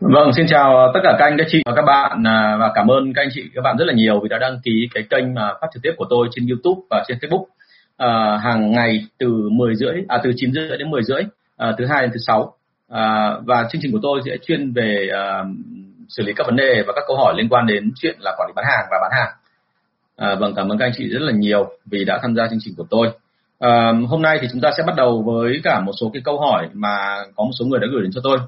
Vâng, xin chào tất cả các anh, các chị và các bạn à, và cảm ơn các anh chị các bạn rất là nhiều vì đã đăng ký cái kênh mà phát trực tiếp của tôi trên YouTube và trên Facebook à, hàng ngày từ 10 rưỡi à từ 9 rưỡi đến 10 rưỡi à, thứ hai đến thứ sáu à, và chương trình của tôi sẽ chuyên về à, xử lý các vấn đề và các câu hỏi liên quan đến chuyện là quản lý bán hàng và bán hàng. À, vâng, cảm ơn các anh chị rất là nhiều vì đã tham gia chương trình của tôi. À, hôm nay thì chúng ta sẽ bắt đầu với cả một số cái câu hỏi mà có một số người đã gửi đến cho tôi.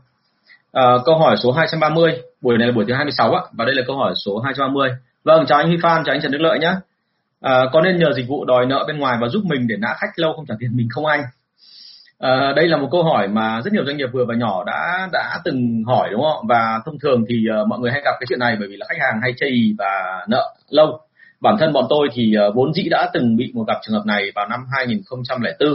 À, câu hỏi số 230, buổi này là buổi thứ 26 ạ, và đây là câu hỏi số 230. Vâng, chào anh Huy Phan, chào anh Trần Đức Lợi nhé. À, ờ, có nên nhờ dịch vụ đòi nợ bên ngoài và giúp mình để nã khách lâu không trả tiền mình không anh? À, đây là một câu hỏi mà rất nhiều doanh nghiệp vừa và nhỏ đã đã từng hỏi đúng không? Và thông thường thì uh, mọi người hay gặp cái chuyện này bởi vì là khách hàng hay chây và nợ lâu. Bản thân bọn tôi thì uh, vốn dĩ đã từng bị một gặp trường hợp này vào năm 2004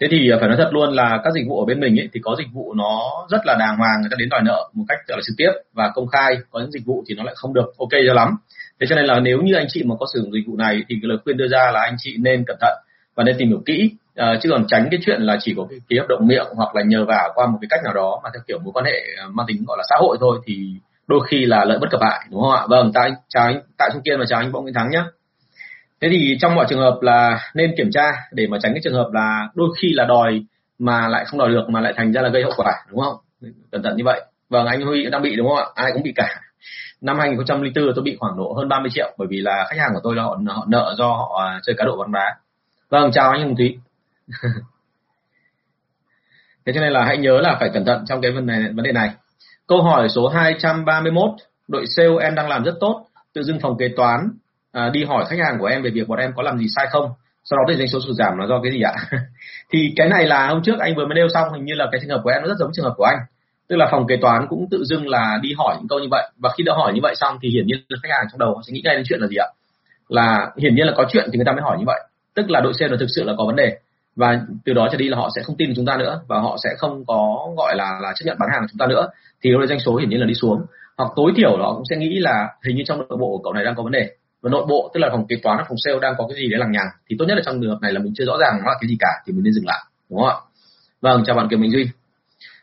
thế thì à, phải nói thật luôn là các dịch vụ ở bên mình ấy, thì có dịch vụ nó rất là đàng hoàng người ta đến đòi nợ một cách gọi là trực tiếp và công khai. Có những dịch vụ thì nó lại không được ok cho lắm. Thế cho nên là nếu như anh chị mà có sử dụng dịch vụ này thì cái lời khuyên đưa ra là anh chị nên cẩn thận và nên tìm hiểu kỹ. À, chứ còn tránh cái chuyện là chỉ có cái ký hợp đồng miệng hoặc là nhờ vả qua một cái cách nào đó mà theo kiểu mối quan hệ à, mang tính gọi là xã hội thôi thì đôi khi là lợi bất cập hại đúng không ạ? Vâng tại chào anh tại trung kiên và chào anh võ nguyễn thắng nhé thế thì trong mọi trường hợp là nên kiểm tra để mà tránh cái trường hợp là đôi khi là đòi mà lại không đòi được mà lại thành ra là gây hậu quả đúng không? Cẩn thận như vậy. Vâng anh huy đang bị đúng không ạ? Ai cũng bị cả. Năm 2004 tôi bị khoảng độ hơn 30 triệu bởi vì là khách hàng của tôi là họ, họ nợ do họ à, chơi cá độ bóng đá. Vâng chào anh hùng thúy. Thế cho nên là hãy nhớ là phải cẩn thận trong cái vấn đề vấn đề này. Câu hỏi số 231 đội sale em đang làm rất tốt tự dưng phòng kế toán à, đi hỏi khách hàng của em về việc bọn em có làm gì sai không. Sau đó thì doanh số sụt giảm là do cái gì ạ? Thì cái này là hôm trước anh vừa mới nêu xong hình như là cái trường hợp của em nó rất giống trường hợp của anh. Tức là phòng kế toán cũng tự dưng là đi hỏi những câu như vậy. Và khi đã hỏi như vậy xong thì hiển nhiên là khách hàng trong đầu họ sẽ nghĩ ngay đến chuyện là gì ạ? Là hiển nhiên là có chuyện thì người ta mới hỏi như vậy. Tức là đội sale là thực sự là có vấn đề. Và từ đó trở đi là họ sẽ không tin chúng ta nữa. Và họ sẽ không có gọi là là chấp nhận bán hàng của chúng ta nữa. Thì lúc doanh số hiển nhiên là đi xuống. Hoặc tối thiểu họ cũng sẽ nghĩ là hình như trong nội bộ của cậu này đang có vấn đề và nội bộ tức là phòng kế toán phòng sale đang có cái gì đấy lằng nhằng thì tốt nhất là trong trường hợp này là mình chưa rõ ràng nó là cái gì cả thì mình nên dừng lại đúng không ạ? Vâng chào bạn Kiều Minh Duy.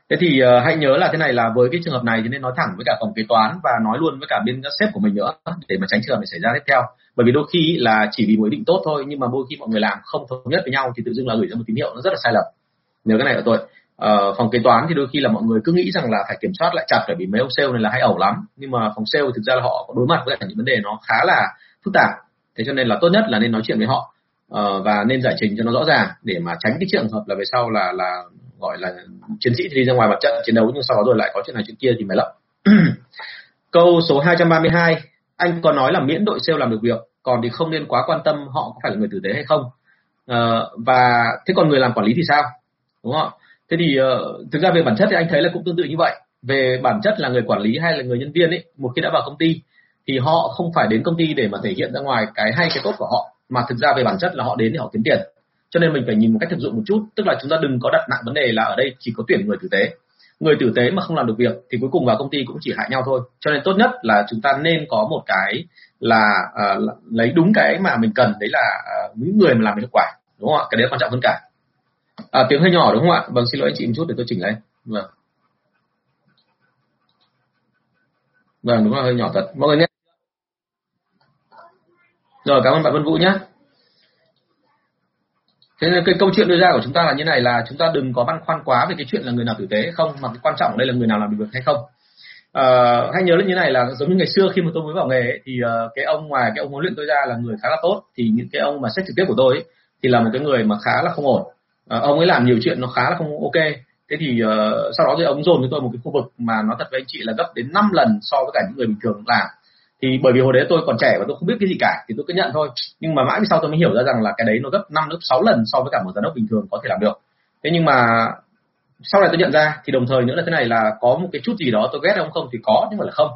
Thế thì uh, hãy nhớ là thế này là với cái trường hợp này thì nên nói thẳng với cả phòng kế toán và nói luôn với cả bên sếp của mình nữa để mà tránh trường hợp này xảy ra tiếp theo. Bởi vì đôi khi là chỉ vì một ý định tốt thôi nhưng mà đôi khi mọi người làm không thống nhất với nhau thì tự dưng là gửi ra một tín hiệu nó rất là sai lầm. Nhớ cái này của tôi Ờ, phòng kế toán thì đôi khi là mọi người cứ nghĩ rằng là phải kiểm soát lại chặt bởi vì mấy ông sale này là hay ẩu lắm nhưng mà phòng sale thực ra là họ đối mặt với cả những vấn đề nó khá là phức tạp. Thế cho nên là tốt nhất là nên nói chuyện với họ uh, và nên giải trình cho nó rõ ràng để mà tránh cái trường hợp là về sau là là gọi là chiến sĩ đi ra ngoài mặt trận chiến đấu nhưng sau đó rồi lại có chuyện này chuyện kia thì mới lậu câu số 232 anh có nói là miễn đội sale làm được việc còn thì không nên quá quan tâm họ có phải là người tử tế hay không? Uh, và thế còn người làm quản lý thì sao? Đúng không thế thì uh, thực ra về bản chất thì anh thấy là cũng tương tự như vậy. Về bản chất là người quản lý hay là người nhân viên ấy một khi đã vào công ty thì họ không phải đến công ty để mà thể hiện ra ngoài cái hay cái tốt của họ mà thực ra về bản chất là họ đến để họ kiếm tiền. Cho nên mình phải nhìn một cách thực dụng một chút tức là chúng ta đừng có đặt nặng vấn đề là ở đây chỉ có tuyển người tử tế. Người tử tế mà không làm được việc thì cuối cùng vào công ty cũng chỉ hại nhau thôi. Cho nên tốt nhất là chúng ta nên có một cái là uh, lấy đúng cái mà mình cần đấy là uh, những người mà làm được hiệu quả đúng không ạ? Cái đấy quan trọng hơn cả. À, tiếng hơi nhỏ đúng không ạ? Vâng xin lỗi anh chị một chút để tôi chỉnh lại. Vâng. Vâng đúng là hơi nhỏ thật. Mọi người nghe rồi cảm ơn bạn Vân Vũ nhé thế nên cái câu chuyện đưa ra của chúng ta là như này là chúng ta đừng có băn khoăn quá về cái chuyện là người nào tử tế hay không mà cái quan trọng ở đây là người nào làm được hay không. À, hãy nhớ lên như này là giống như ngày xưa khi mà tôi mới vào nghề ấy, thì uh, cái ông ngoài cái ông huấn luyện tôi ra là người khá là tốt. Thì những cái ông mà xét trực tiếp của tôi ấy, thì là một cái người mà khá là không ổn. À, ông ấy làm nhiều chuyện nó khá là không ok. Thế thì uh, sau đó thì ông dồn cho tôi một cái khu vực mà nó thật với anh chị là gấp đến 5 lần so với cả những người bình thường làm thì bởi vì hồi đấy tôi còn trẻ và tôi không biết cái gì cả, thì tôi cứ nhận thôi. Nhưng mà mãi sau tôi mới hiểu ra rằng là cái đấy nó gấp 5 gấp 6 lần so với cả một giám đốc bình thường có thể làm được. Thế nhưng mà sau này tôi nhận ra thì đồng thời nữa là thế này là có một cái chút gì đó tôi ghét ông không? Thì có, nhưng mà là không.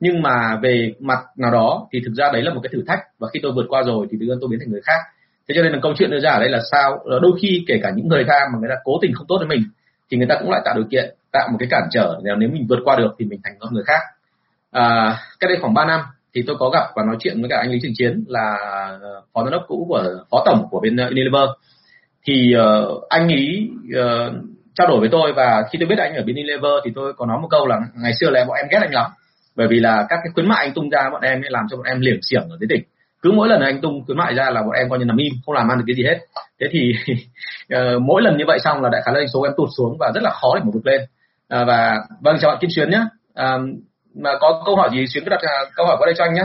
Nhưng mà về mặt nào đó thì thực ra đấy là một cái thử thách và khi tôi vượt qua rồi thì tự nhiên tôi biến thành người khác. Thế cho nên là câu chuyện đưa ra ở đây là sao là đôi khi kể cả những người ta mà người ta cố tình không tốt với mình thì người ta cũng lại tạo điều kiện, tạo một cái cản trở. Nếu mình vượt qua được thì mình thành con người khác à, cách đây khoảng 3 năm thì tôi có gặp và nói chuyện với cả anh Lý Trường Chiến là ờ, phó giám đốc cũ của phó tổng của bên ờ, Unilever. Thì uh, anh ý uh, trao đổi với tôi và khi tôi biết anh ở bên Unilever thì tôi có nói một câu là ngày xưa là bọn em ghét anh lắm. Bởi vì là các cái khuyến mại anh tung ra bọn em làm cho bọn em liềm xiềng ở dưới đỉnh. Cứ mỗi lần anh tung khuyến mại ra là bọn em coi như nằm im không làm ăn được cái gì hết. Thế thì uh, mỗi lần như vậy xong là đại khái là số em tụt xuống và rất là khó để mà vượt lên. Uh, và vâng chào bạn Kim Xuyến nhé uh, mà có câu hỏi gì Xuyến cứ đặt à, câu hỏi qua đây cho anh nhé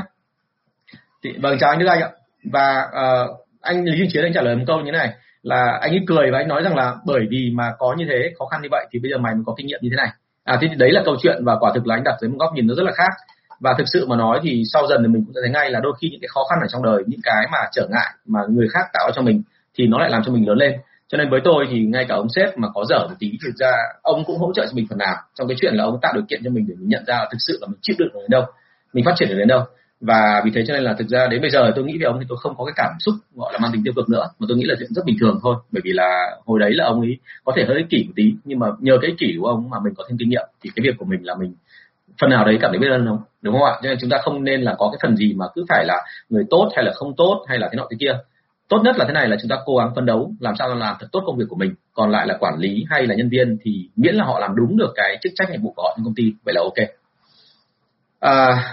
thì, vâng chào anh Đức Anh ạ. Và uh, anh Lý Duy Chiến anh trả lời một câu như thế này là anh ấy cười và anh nói rằng là bởi vì mà có như thế khó khăn như vậy thì bây giờ mày mới có kinh nghiệm như thế này. À thì đấy là câu chuyện và quả thực là anh đặt dưới một góc nhìn nó rất là khác. Và thực sự mà nói thì sau dần thì mình cũng thấy ngay là đôi khi những cái khó khăn ở trong đời những cái mà trở ngại mà người khác tạo cho mình thì nó lại làm cho mình lớn lên cho nên với tôi thì ngay cả ông sếp mà có dở một tí, thực ra ông cũng hỗ trợ cho mình phần nào. Trong cái chuyện là ông tạo điều kiện cho mình để mình nhận ra là thực sự là mình chịu đựng ở đến đâu, mình phát triển được đến đâu. Và vì thế cho nên là thực ra đến bây giờ tôi nghĩ về ông thì tôi không có cái cảm xúc, gọi là, mang tính tiêu cực nữa, mà tôi nghĩ là chuyện rất bình thường thôi. Bởi vì là hồi đấy là ông ấy có thể hơi kỷ một tí, nhưng mà nhờ cái kỷ của ông mà mình có thêm kinh nghiệm, thì cái việc của mình là mình phần nào đấy cảm thấy biết ơn không đúng không ạ? Cho nên chúng ta không nên là có cái phần gì mà cứ phải là người tốt hay là không tốt hay là thế nọ thế kia tốt nhất là thế này là chúng ta cố gắng phấn đấu làm sao làm thật tốt công việc của mình. Còn lại là quản lý hay là nhân viên thì miễn là họ làm đúng được cái chức trách nhiệm vụ của họ trong công ty vậy là ok. À,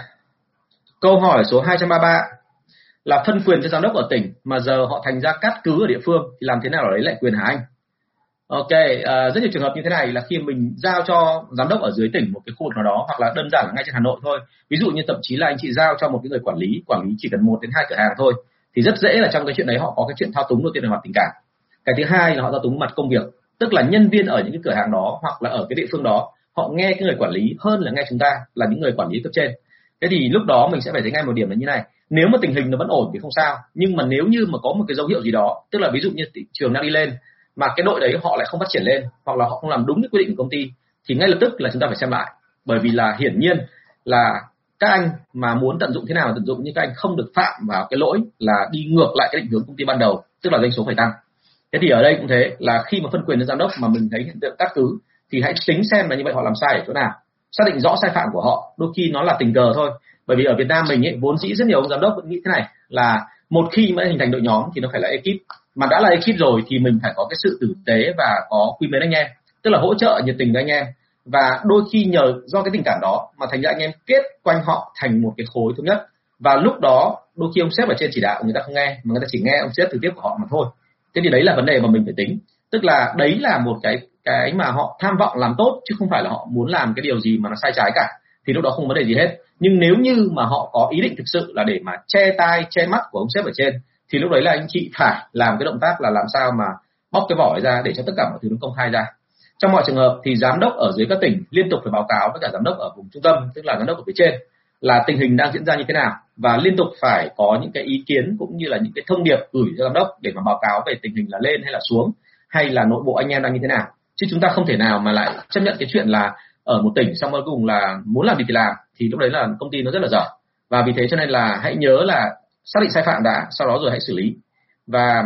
câu hỏi số 233 là phân quyền cho giám đốc ở tỉnh mà giờ họ thành ra cắt cứ ở địa phương thì làm thế nào để lấy lại quyền hả anh? Ok, à, rất nhiều trường hợp như thế này là khi mình giao cho giám đốc ở dưới tỉnh một cái khu vực nào đó hoặc là đơn giản là ngay trên Hà Nội thôi. Ví dụ như thậm chí là anh chị giao cho một cái người quản lý, quản lý chỉ cần một đến hai cửa hàng thôi thì rất dễ là trong cái chuyện đấy họ có cái chuyện thao túng đầu tiên về mặt tình cảm. Cái thứ hai là họ thao túng mặt công việc, tức là nhân viên ở những cái cửa hàng đó hoặc là ở cái địa phương đó họ nghe cái người quản lý hơn là nghe chúng ta là những người quản lý cấp trên. Thế thì lúc đó mình sẽ phải thấy ngay một điểm là như này, nếu mà tình hình nó vẫn ổn thì không sao, nhưng mà nếu như mà có một cái dấu hiệu gì đó, tức là ví dụ như thị trường đang đi lên mà cái đội đấy họ lại không phát triển lên hoặc là họ không làm đúng cái quy định của công ty thì ngay lập tức là chúng ta phải xem lại bởi vì là hiển nhiên là các anh mà muốn tận dụng thế nào tận dụng nhưng các anh không được phạm vào cái lỗi là đi ngược lại cái định hướng công ty ban đầu tức là doanh số phải tăng. Thế thì ở đây cũng thế là khi mà phân quyền đến giám đốc mà mình thấy hiện tượng các cứ thì hãy tính xem là như vậy họ làm sai ở chỗ nào xác định rõ sai phạm của họ. Đôi khi nó là tình cờ thôi bởi vì ở Việt Nam mình ấy, vốn dĩ rất nhiều ông giám đốc vẫn nghĩ thế này là một khi mà hình thành đội nhóm thì nó phải là ekip. Mà đã là ekip rồi thì mình phải có cái sự tử tế và có quy mến anh em tức là hỗ trợ nhiệt tình với anh em và đôi khi nhờ, do cái tình cảm đó mà thành ra anh em kết quanh họ thành một cái khối thống nhất. Và lúc đó, đôi khi ông sếp ở trên chỉ đạo, người ta không nghe, mà người ta chỉ nghe ông sếp trực tiếp của họ mà thôi. Thế thì đấy là vấn đề mà mình phải tính. Tức là đấy là một cái cái mà họ tham vọng làm tốt, chứ không phải là họ muốn làm cái điều gì mà nó sai trái cả. Thì lúc đó không có vấn đề gì hết. Nhưng nếu như mà họ có ý định thực sự là để mà che tai, che mắt của ông sếp ở trên, thì lúc đấy là anh chị phải làm cái động tác là làm sao mà bóc cái vỏ ra để cho tất cả mọi thứ nó công khai ra trong mọi trường hợp thì giám đốc ở dưới các tỉnh liên tục phải báo cáo với cả giám đốc ở vùng trung tâm, tức là giám đốc ở phía trên, là tình hình đang diễn ra như thế nào và liên tục phải có những cái ý kiến cũng như là những cái thông điệp gửi cho giám đốc để mà báo cáo về tình hình là lên hay là xuống hay là nội bộ anh em đang như thế nào. Chứ chúng ta không thể nào mà lại chấp nhận cái chuyện là ở một tỉnh xong cuối cùng là muốn làm gì thì làm, thì lúc đấy là công ty nó rất là dở. Và vì thế cho nên là hãy nhớ là xác định sai phạm đã, sau đó rồi hãy xử lý. Và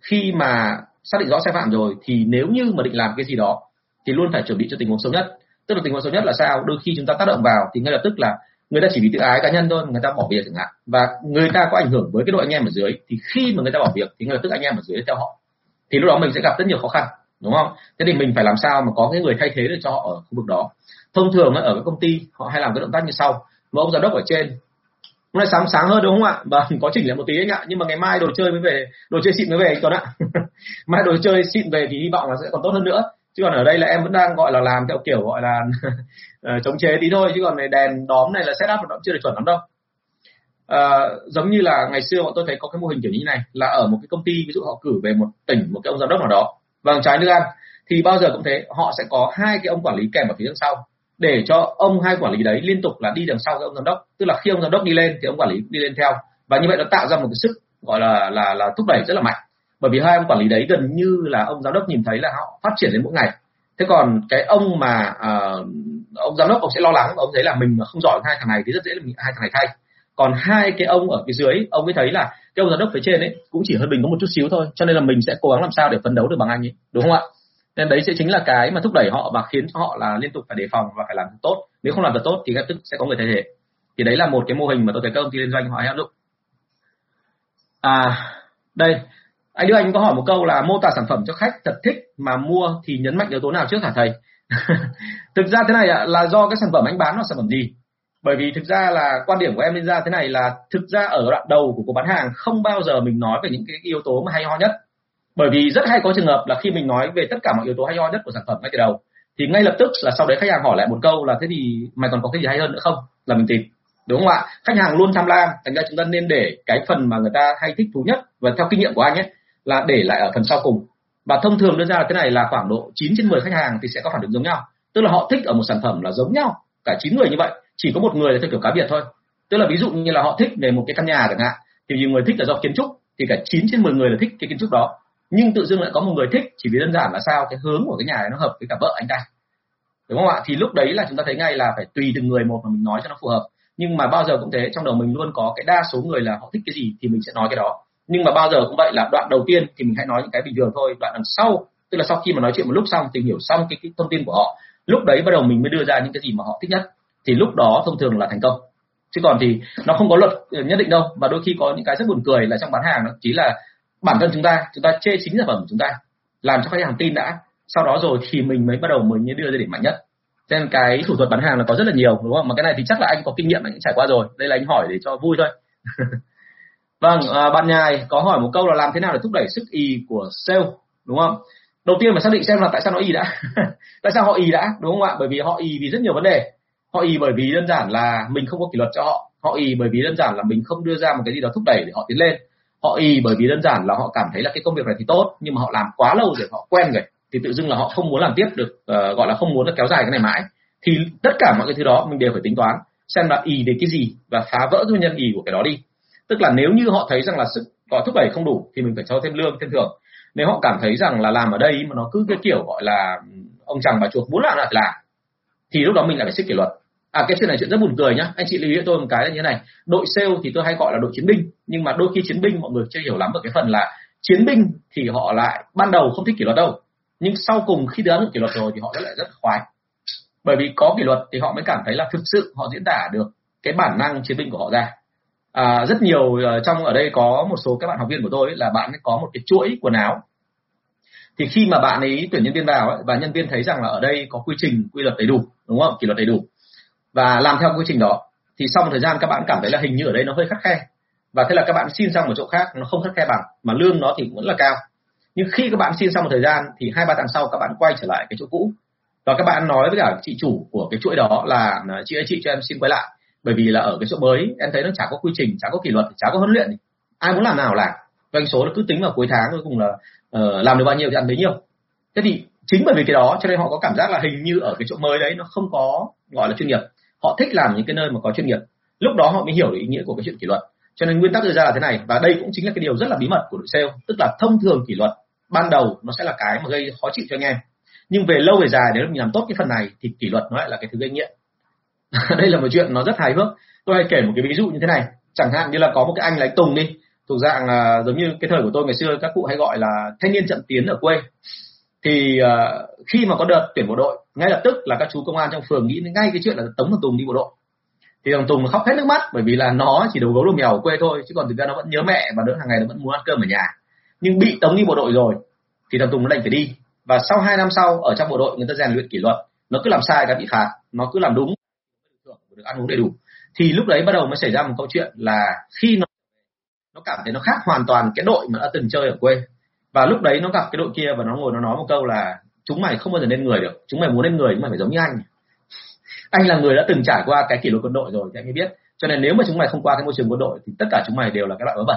khi mà xác định rõ sai phạm rồi, thì nếu như mà định làm cái gì đó, thì luôn phải chuẩn bị cho tình huống xấu nhất. Tức là tình huống xấu nhất là sao? Đôi khi chúng ta tác động vào thì ngay lập tức là người ta chỉ vì tự ái cá nhân thôi người ta bỏ việc chẳng hạn. Và người ta có ảnh hưởng với cái đội anh em ở dưới, thì khi mà người ta bỏ việc thì ngay lập tức anh em ở dưới theo họ. Thì lúc đó mình sẽ gặp rất nhiều khó khăn, đúng không? Thế thì mình phải làm sao mà có cái người thay thế được cho họ ở khu vực đó? Thông thường ở các công ty, họ hay làm cái động tác như sau. Một ông giám đốc ở trên hôm nay sáng sáng hơn đúng không ạ? Vâng có chỉnh lại một tí anh ạ. Nhưng mà ngày mai đồ chơi mới về đồ chơi xịn mới về anh tuấn ạ. Mai đồ chơi xịn về thì hy vọng là sẽ còn tốt hơn nữa. Chứ còn ở đây là em vẫn đang gọi là làm theo kiểu gọi là ờ, chống chế tí thôi. Chứ còn này đèn đóm này là setup nó chưa được chuẩn lắm đâu. À, giống như là ngày xưa bọn tôi thấy có cái mô hình kiểu như này là ở một cái công ty ví dụ họ cử về một tỉnh một cái ông giám đốc nào đó. Vâng trái nước ăn. Thì bao giờ cũng thế họ sẽ có hai cái ông quản lý kèm ở phía sau để cho ông hai quản lý đấy liên tục là đi đằng sau cái ông giám đốc. Tức là khi ông giám đốc đi lên thì ông quản lý đi lên theo. Và như vậy nó tạo ra một cái sức gọi là là là thúc đẩy rất là mạnh. Bởi vì hai ông quản lý đấy gần như là ông giám đốc nhìn thấy là họ phát triển lên mỗi ngày thế còn cái ông mà uh, ông giám đốc ông sẽ lo lắng ông thấy là mình mà không giỏi hai thằng này thì rất dễ là mình hai thằng này thay. Còn hai cái ông ở phía dưới ông mới thấy là cái ông giám đốc phía trên ấy cũng chỉ hơn mình có một chút xíu thôi. Cho nên là mình sẽ cố gắng làm sao để phấn đấu được bằng anh ấy. Đúng không ạ? Nên đấy sẽ chính là cái mà thúc đẩy họ và khiến cho họ là liên tục phải đề phòng và phải làm tốt nếu không làm được tốt thì ngay tức sẽ có người thay thế thì đấy là một cái mô hình mà tôi thấy các công ty liên doanh họ áp dụng à đây anh Đức Anh có hỏi một câu là mô tả sản phẩm cho khách thật thích mà mua thì nhấn mạnh yếu tố nào trước hả thầy? thực ra thế này ạ, là do cái sản phẩm anh bán là sản phẩm gì? Bởi vì thực ra là quan điểm của em lên ra thế này là thực ra ở đoạn đầu của cuộc bán hàng không bao giờ mình nói về những cái yếu tố mà hay ho nhất. Bởi vì rất hay có trường hợp là khi mình nói về tất cả mọi yếu tố hay ho nhất của sản phẩm ngay từ đầu, thì ngay lập tức là sau đấy khách hàng hỏi lại một câu là thế thì mày còn có cái gì hay hơn nữa không? Là mình tìm, đúng không ạ? Khách hàng luôn tham lam, thành ra chúng ta nên để cái phần mà người ta hay thích thú nhất và theo kinh nghiệm của anh ấy là để lại ở phần sau cùng. Và thông thường đưa ra là thế này là khoảng độ 9 trên 10 khách hàng thì sẽ có phản ứng giống nhau. Tức là họ thích ở một sản phẩm là giống nhau, cả 9 người như vậy, chỉ có một người là theo kiểu cá biệt thôi. Tức là ví dụ như là họ thích về một cái căn nhà chẳng hạn, thì nhiều người thích là do kiến trúc, thì cả 9 trên 10 người là thích cái kiến trúc đó nhưng tự dưng lại có một người thích chỉ vì đơn giản là sao cái hướng của cái nhà này nó hợp với cả vợ anh ta. Đúng không ạ? Thì lúc đấy là chúng ta thấy ngay là phải tùy từng người một mà mình nói cho nó phù hợp. Nhưng mà bao giờ cũng thế trong đầu mình luôn có cái đa số người là họ thích cái gì thì mình sẽ nói cái đó. Nhưng mà bao giờ cũng vậy là đoạn đầu tiên thì mình hãy nói những cái bình thường thôi. Đoạn đằng sau tức là sau khi mà nói chuyện một lúc xong tìm hiểu xong cái, cái thông tin của họ lúc đấy bắt đầu mình mới đưa ra những cái gì mà họ thích nhất. Thì lúc đó thông thường là thành công. Chứ còn thì nó không có luật ờ, nhất định đâu. Và đôi khi có những cái rất buồn cười là trong bán hàng nó chỉ là bản thân chúng ta chúng ta chê chính sản phẩm của chúng ta làm cho khách hàng tin đã. Sau đó rồi thì mình mới bắt đầu mới đưa ra điểm mạnh nhất. Cho nên cái thủ thuật bán hàng là có rất là nhiều đúng không? Mà cái này thì chắc là anh có kinh nghiệm anh trải qua rồi. Đây là anh hỏi để cho vui thôi. Vâng à, bạn nhài có hỏi một câu là làm thế nào để thúc đẩy sức y của sale đúng không? Đầu tiên phải xác định xem là tại sao nó y đã. Tại sao họ y đã đúng không ạ? Bởi vì họ y vì rất nhiều vấn đề. Họ y bởi vì đơn giản là mình không có kỷ luật cho họ. Họ y bởi vì đơn giản là mình không đưa ra một cái gì đó thúc đẩy để họ tiến lên họ y bởi vì đơn giản là họ cảm thấy là cái công việc này thì tốt nhưng mà họ làm quá lâu rồi họ quen rồi thì tự dưng là họ không muốn làm tiếp được uh, gọi là không muốn là kéo dài cái này mãi. Thì tất cả mọi cái thứ đó mình đều phải tính toán xem là y đến cái gì và phá vỡ nguyên nhân y của cái đó đi. Tức là nếu như họ thấy rằng là sức có thúc đẩy không đủ thì mình phải cho thêm lương thêm thưởng. Nếu họ cảm thấy rằng là làm ở đây mà nó cứ cái kiểu gọi là ông chàng bà chuột muốn làm là phải làm thì lúc đó mình lại phải xích kỷ luật à cái chuyện này chuyện rất buồn cười nhá. Anh chị lưu ý tôi một cái là như thế này. Đội sale thì tôi hay gọi là đội chiến binh nhưng mà đôi khi chiến binh mọi người chưa hiểu lắm ở cái phần là chiến binh thì họ lại ban đầu không thích kỷ luật đâu nhưng sau cùng khi đã được kỷ luật rồi thì họ rất lại rất khoái. Bởi vì có kỷ luật thì họ mới cảm thấy là thực sự họ diễn tả được cái bản năng chiến binh của họ ra. À, rất nhiều ờ, trong ở đây có một số các bạn học viên của tôi ấy, là bạn ấy có một cái chuỗi quần áo. Thì khi mà bạn ấy tuyển nhân viên vào ấy, và nhân viên thấy rằng là ở đây có quy trình quy luật đầy đủ đúng không? Kỷ luật đầy đủ và làm theo quy trình đó thì sau một thời gian các bạn cảm thấy là hình như ở đây nó hơi khắt khe. Và thế là các bạn xin sang một chỗ khác nó không khắt khe bằng mà lương nó thì vẫn là cao. Nhưng khi các bạn xin sau một thời gian thì hai ba tháng sau các bạn quay trở lại cái chỗ cũ. Và các bạn nói với cả chị chủ của cái chuỗi đó là chị ơi chị cho em xin quay lại. Bởi vì là ở cái chỗ mới em thấy nó chả có quy trình chả có kỷ luật chả có huấn luyện ai muốn làm nào làm. Doanh số nó cứ tính vào cuối tháng cuối cùng là uh, làm được bao nhiêu thì ăn bấy nhiêu. Thế thì chính bởi vì cái đó cho nên họ có cảm giác là hình như ở cái chỗ mới đấy nó không có gọi là chuyên nghiệp họ thích làm những cái nơi mà có chuyên nghiệp. Lúc đó họ mới hiểu được ý nghĩa của cái chuyện kỷ luật. Cho nên nguyên tắc đưa ra là thế này và đây cũng chính là cái điều rất là bí mật của đội sale tức là thông thường kỷ luật ban đầu nó sẽ là cái mà gây khó chịu cho anh em. Nhưng về lâu về dài nếu mình làm tốt cái phần này thì kỷ luật nó lại là cái thứ gây nghiện. Đây là một chuyện nó rất hài hước. Tôi hay kể một cái ví dụ như thế này. Chẳng hạn như là có một cái anh lái tùng đi. Thuộc dạng là giống như cái thời của tôi ngày xưa các cụ hay gọi là thanh niên chậm tiến ở quê. Thì uh, khi mà có đợt tuyển bộ đội ngay lập tức là các chú công an trong phường nghĩ ngay cái chuyện là tống thằng tùng đi bộ đội. Thì thằng tùng khóc hết nước mắt, bởi vì là nó chỉ đầu gấu đầu mèo ở quê thôi, chứ còn thực ra nó vẫn nhớ mẹ và đỡ hàng ngày nó vẫn muốn ăn cơm ở nhà. Nhưng bị tống đi bộ đội rồi, thì thằng tùng nó đành phải đi. Và sau 2 năm sau, ở trong bộ đội người ta rèn luyện kỷ luật. Nó cứ làm sai cái bị phạt, nó cứ làm đúng. Được ăn uống đầy đủ. Thì lúc đấy bắt đầu mới xảy ra một câu chuyện là khi nó nó cảm thấy nó khác hoàn toàn cái đội mà đã từng chơi ở quê. Và lúc đấy nó gặp cái đội kia và nó ngồi nó nói một câu là chúng mày không bao giờ nên người được. Chúng mày muốn lên người chúng mày phải giống như anh. Anh là người đã từng trải qua cái kỷ luật quân đội rồi, thì anh mới biết. Cho nên nếu mà chúng mày không qua cái môi trường quân đội, thì tất cả chúng mày đều là cái loại vớ vẩn.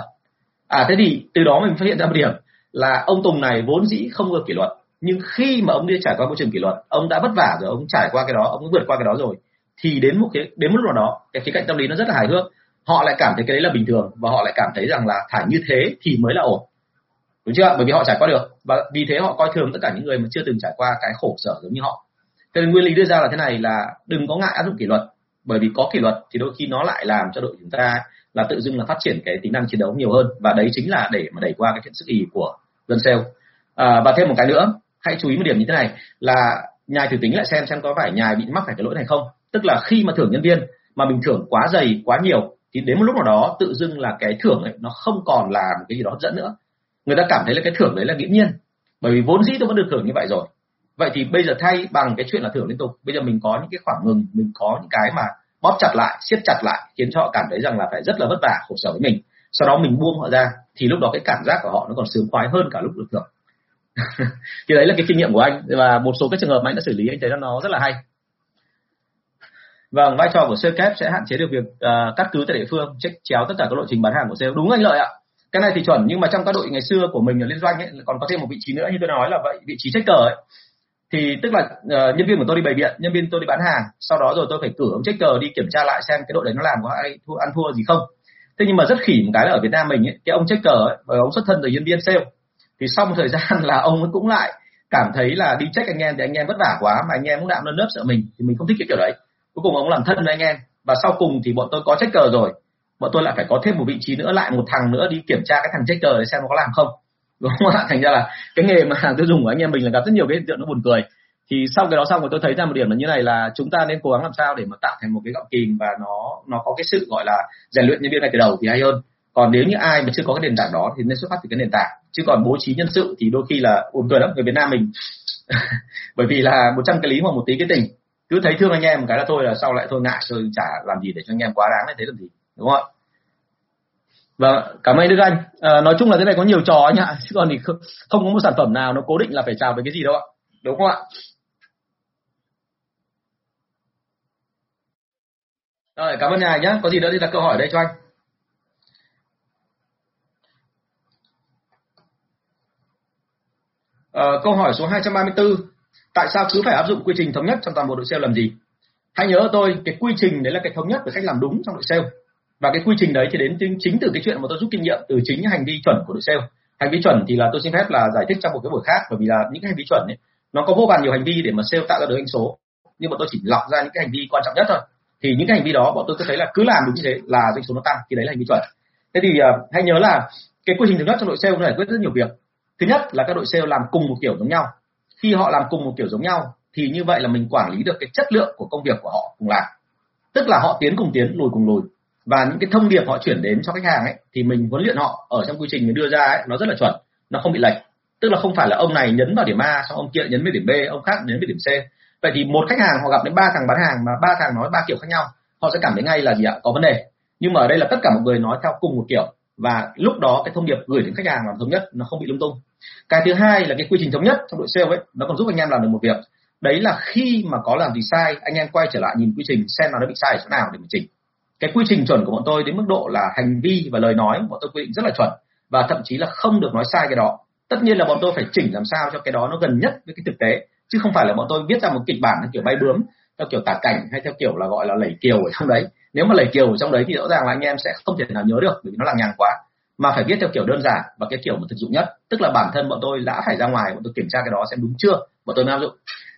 À thế thì từ đó mình phát hiện ra một điểm là ông Tùng này vốn dĩ không có kỷ luật, nhưng khi mà ông đi trải qua môi trường kỷ luật, ông đã vất vả rồi, ông trải qua cái đó, ông vượt qua cái đó rồi, thì đến một cái, đến một lúc nào đó, cái khía cạnh tâm lý nó rất là hài hước. Họ lại cảm thấy cái đấy là bình thường, và họ lại cảm thấy rằng là phải như thế thì mới là ổn đúng chưa? Bởi vì họ trải qua được. Và vì thế họ coi thường tất cả những người mà chưa từng trải qua cái khổ sở giống như họ. Cho nên nguyên lý đưa ra là thế này là đừng có ngại áp dụng kỷ luật. Bởi vì có kỷ luật thì đôi khi nó lại làm cho đội chúng ta là tự dưng là phát triển cái tính năng chiến đấu nhiều hơn. Và đấy chính là để mà đẩy qua cái chuyện sức ý của dân sale. À, và thêm một cái nữa hãy chú ý một điểm như thế này là nhài thử tính lại xem xem có phải nhài bị mắc phải cái lỗi này không. Tức là khi mà thưởng nhân viên mà mình thưởng quá dày quá nhiều thì đến một lúc nào đó tự dưng là cái thưởng ấy nó không còn là một cái gì đó hấp dẫn nữa người ta cảm thấy là cái thưởng đấy là nghiễm nhiên. Bởi vì vốn dĩ tôi vẫn được thưởng như vậy rồi. Vậy thì bây giờ thay bằng cái chuyện là thưởng liên tục. Bây giờ mình có những cái khoảng ngừng mình có những cái mà bóp chặt lại siết chặt lại khiến cho họ cảm thấy rằng là phải rất là vất vả khổ sở với mình. Sau đó mình buông họ ra thì lúc đó cái cảm giác của họ nó còn sướng khoái hơn cả lúc được thưởng. Thì đấy là cái kinh nghiệm của anh. Và một số các trường hợp mà anh đã xử lý anh thấy nó rất là hay. Vâng, vai trò của sale kép sẽ hạn chế được việc uh, cắt cứ tại địa phương, check chéo tất cả các lộ trình bán hàng của sale. Đúng anh lợi ạ. Cái này thì chuẩn nhưng mà trong các đội ngày xưa của mình ở liên doanh ấy còn có thêm một vị trí nữa như tôi nói là vậy, vị trí checker ấy. Thì tức là uh, nhân viên của tôi đi bày biện, nhân viên tôi đi bán hàng, sau đó rồi tôi phải cử ông checker đi kiểm tra lại xem cái đội đấy nó làm có ai thua ăn thua gì không. Thế nhưng mà rất khỉ một cái là ở Việt Nam mình ấy, cái ông checker ấy, bởi ông xuất thân từ nhân viên sale thì sau một thời gian là ông ấy cũng lại cảm thấy là đi check anh em thì anh em vất vả quá mà anh em cũng đạm nơm nớp sợ mình thì mình không thích cái kiểu đấy cuối cùng ông làm thân với anh em và sau cùng thì bọn tôi có checker rồi bọn tôi lại phải có thêm một vị trí nữa, lại một thằng nữa đi kiểm tra cái thằng checker để xem nó có làm không. Đúng không ạ? Thành ra là cái nghề mà hàng tiêu dùng của anh em mình là gặp rất nhiều cái hiện tượng nó buồn cười. Thì sau cái đó xong rồi tôi thấy ra một điểm là như này là chúng ta nên cố gắng làm sao để mà tạo thành một cái gọng kìm và nó nó có cái sự gọi là rèn luyện nhân viên ngay từ đầu thì hay hơn. Còn nếu như ai mà chưa có cái nền tảng đó thì nên xuất phát từ cái nền tảng. Chứ còn bố trí nhân sự thì đôi khi là buồn cười lắm, người Việt Nam mình. Bởi vì là một trăm cái lý mà một tí cái tình. Cứ thấy thương anh em một cái là thôi là sau lại thôi ngại tôi chả làm gì để cho anh em quá đáng như thế làm gì đúng không ạ và cảm ơn Đức Anh. À, nói chung là thế này có nhiều trò anh ạ, chứ còn thì không, không có một sản phẩm nào nó cố định là phải chào với cái gì đâu ạ. Đúng không ạ? Rồi, cảm ơn nhà nhé. Có gì nữa thì đặt câu hỏi đây cho anh. À, câu hỏi số 234 tại sao cứ phải áp dụng quy trình thống nhất trong toàn bộ đội sale làm gì hãy nhớ tôi cái quy trình đấy là cái thống nhất về cách làm đúng trong đội sale và cái quy trình đấy thì đến chính từ cái chuyện mà tôi rút kinh nghiệm từ chính những hành vi chuẩn của đội sale. Hành vi chuẩn thì là tôi xin phép là giải thích trong một cái buổi khác bởi vì là những cái hành vi chuẩn ấy, nó có vô vàn nhiều hành vi để mà sale tạo ra được doanh số. Nhưng mà tôi chỉ lọc ra những cái hành vi quan trọng nhất thôi. Thì những cái hành vi đó bọn tôi cứ thấy là cứ làm đúng như thế là doanh số nó tăng thì đấy là hành vi chuẩn. Thế thì uh, hãy nhớ là cái quy trình thứ nhất trong đội sale nó giải quyết rất nhiều việc. Thứ nhất là các đội sale làm cùng một kiểu giống nhau. Khi họ làm cùng một kiểu giống nhau thì như vậy là mình quản lý được cái chất lượng của công việc của họ cùng làm. Tức là họ tiến cùng tiến lùi cùng lùi và những cái thông điệp họ chuyển đến cho khách hàng ấy, thì mình huấn luyện họ ở trong quy trình mình đưa ra ấy, nó rất là chuẩn, nó không bị lệch. Tức là không phải là ông này nhấn vào điểm A, xong ông kia nhấn về điểm B, ông khác nhấn về điểm C. Vậy thì một khách hàng họ gặp đến ba thằng bán hàng mà ba thằng nói ba kiểu khác nhau, họ sẽ cảm thấy ngay là gì ạ? Có vấn đề. Nhưng mà ở đây là tất cả mọi người nói theo cùng một kiểu. Và lúc đó cái thông điệp gửi đến khách hàng là thống nhất, nó không bị lung tung. Cái thứ hai là cái quy trình thống nhất trong đội sale ấy, nó còn giúp anh em làm được một việc. Đấy là khi mà có làm gì sai, anh em quay trở lại nhìn quy trình xem là nó bị sai ở chỗ nào để mình chỉnh cái quy trình chuẩn của bọn tôi đến mức độ là hành vi và lời nói bọn tôi quy định rất là chuẩn và thậm chí là không được nói sai cái đó. Tất nhiên là bọn tôi phải chỉnh làm sao cho cái đó nó gần nhất với cái thực tế, chứ không phải là bọn tôi viết ra một kịch bản theo kiểu bay bướm, theo kiểu tả cảnh hay theo kiểu là gọi là lẩy kiều ở trong đấy. Nếu mà lẩy kiều ở trong đấy thì rõ ràng là anh em sẽ không thể nào nhớ được bởi vì nó là nhàng quá, mà phải viết theo kiểu đơn giản và cái kiểu mà thực dụng nhất. Tức là bản thân bọn tôi đã phải ra ngoài, bọn tôi kiểm tra cái đó xem đúng chưa, bọn tôi mới áp dụng.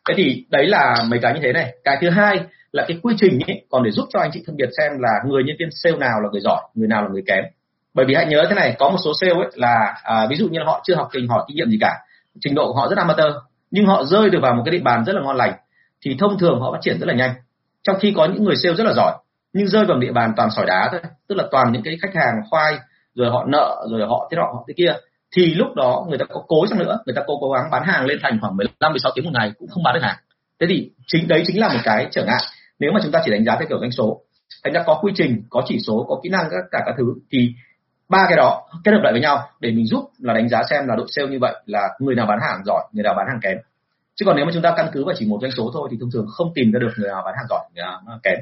Thế thì đấy là mấy cái như thế này. Cái thứ hai là cái quy trình ấy còn để giúp cho anh chị phân biệt xem là người nhân viên sale nào là người giỏi người nào là người kém. Bởi vì hãy nhớ thế này có một số sale ấy là à, ví dụ như là họ chưa học trình họ kinh nghiệm gì cả. Trình độ của họ rất amateur nhưng họ rơi được vào một cái địa bàn rất là ngon lành thì thông thường họ phát triển rất là nhanh. Trong khi có những người sale rất là giỏi nhưng rơi vào địa bàn toàn sỏi đá thôi tức là toàn những cái khách hàng khoai rồi họ nợ rồi họ thế nọ họ thế kia thì lúc đó người ta có cố chăng nữa người ta cố cố gắng bán hàng lên thành khoảng 15 16 tiếng một ngày cũng không bán được hàng. Thế thì chính đấy chính là một cái trở ngại nếu mà chúng ta chỉ đánh giá theo kiểu doanh số, thành ra có quy trình, có chỉ số, có kỹ năng, tất cả các thứ, thì ba cái đó kết hợp lại với nhau để mình giúp là đánh giá xem là đội sale như vậy là người nào bán hàng giỏi, người nào bán hàng kém. Chứ còn nếu mà chúng ta căn cứ vào chỉ một doanh số thôi thì thông thường không tìm ra được người nào bán hàng giỏi, người nào kém.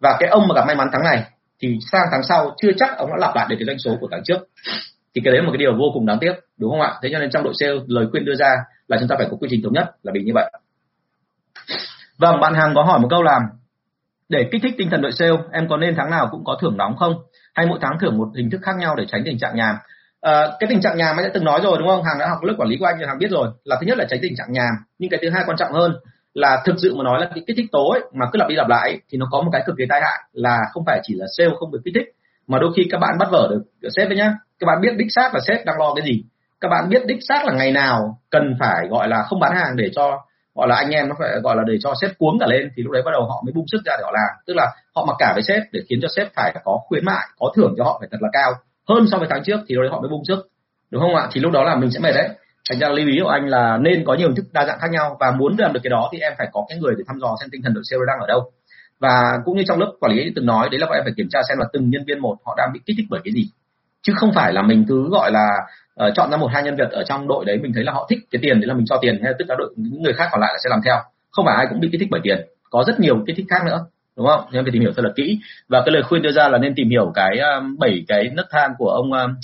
Và cái ông mà gặp may mắn tháng này thì sang tháng sau chưa chắc ông đã lặp lại được cái doanh số của tháng trước. Thì cái đấy là một cái điều vô cùng đáng tiếc, đúng không ạ? Thế cho nên trong đội sale, lời khuyên đưa ra là chúng ta phải có quy trình thống nhất là vì như vậy. Vâng bạn hàng có hỏi một câu làm để kích thích tinh thần đội sale em có nên tháng nào cũng có thưởng nóng không? Hay mỗi tháng thưởng một hình thức khác nhau để tránh tình trạng nhàm? À, cái tình trạng nhàm anh đã từng nói rồi đúng không? Hàng đã học lớp quản lý của anh thì hàng biết rồi là thứ nhất là tránh tình trạng nhàm. Nhưng cái thứ hai quan trọng hơn là thực sự mà nói là cái kích thích tố ấy, mà cứ lặp đi lặp lại ấy, thì nó có một cái cực kỳ tai hại là không phải chỉ là sale không được kích thích mà đôi khi các bạn bắt vở được sếp đấy nhá. Các bạn biết đích xác là sếp đang lo cái gì. Các bạn biết đích xác là ngày nào cần phải gọi là không bán hàng để cho gọi là anh em nó phải gọi là để cho sếp cuống cả lên thì lúc đấy bắt đầu họ mới bung sức ra để họ làm. Tức là họ mặc cả với sếp để khiến cho sếp phải có khuyến mại, có thưởng cho họ phải thật là cao. Hơn so với tháng trước thì lúc đấy họ mới bung sức. Đúng không ạ? Thì lúc đó là mình sẽ mệt đấy. Thành ra lưu ý của anh là nên có nhiều hình thức đa dạng khác nhau và muốn làm được cái đó thì em phải có cái người để thăm dò xem tinh thần đội sale đang ở đâu. Và cũng như trong lớp quản lý từng nói, đấy là em phải kiểm tra xem là từng nhân viên một họ đang bị kích thích bởi cái gì. Chứ không phải là mình cứ gọi là uh, chọn ra một hai nhân vật ở trong đội đấy mình thấy là họ thích cái tiền thì là mình cho tiền hay là tức là đội những người khác còn lại là sẽ làm theo. Không phải ai cũng bị kích thích bởi tiền có rất nhiều kích thích khác nữa đúng không? Nên phải tìm hiểu thật là kỹ. Và cái lời khuyên đưa ra là nên tìm hiểu cái um, bảy um, cái nấc thang của ông um,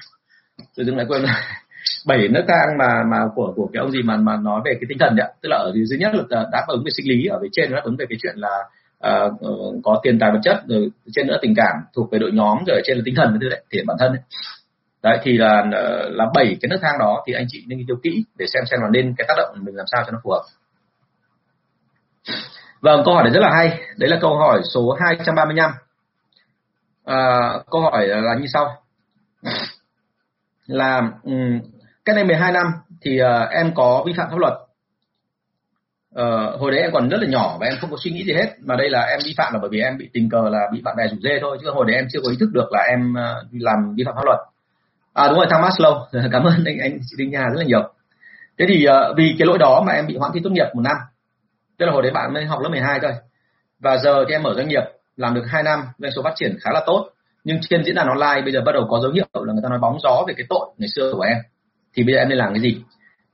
tự dưng lại quên bảy nấc thang mà mà của của cái ông gì mà mà nói về cái tinh thần đấy tức là ở dưới nhất là đáp ứng về sinh lý ở phía trên đáp ứng về cái chuyện là uh, có tiền tài vật chất rồi trên nữa tình cảm thuộc về đội nhóm rồi ở trên là tinh thần đấy thể bản thân ấy đấy thì là ờ, là bảy cái nấc thang đó thì anh chị nên nghiên cứu kỹ để xem xem là nên cái tác động mình làm sao cho nó phù hợp Vâng, câu hỏi này rất là hay. Đấy là câu hỏi số 235. À, câu hỏi là như sau. Là um, cách đây 12 năm thì uh, em có vi phạm pháp luật. Uh, hồi đấy em còn rất là nhỏ và em không có suy nghĩ gì hết mà đây là em vi phạm là bởi vì em bị tình cờ là bị bạn bè rủ dê thôi chứ hồi đấy em chưa có ý thức được là em uh, làm vi phạm pháp luật à đúng rồi Thomas Low cảm ơn anh anh chị Đinh Nhà rất là nhiều. Thế thì uh, vì cái lỗi đó mà em bị hoãn thi tốt nghiệp một năm tức là hồi đấy bạn mới học lớp 12 thôi và giờ thì em mở doanh nghiệp làm được 2 năm doanh số phát triển khá là tốt nhưng trên diễn đàn online bây giờ bắt đầu có dấu hiệu là người ta nói bóng gió về cái tội ngày xưa của em. Thì bây giờ em nên làm cái gì?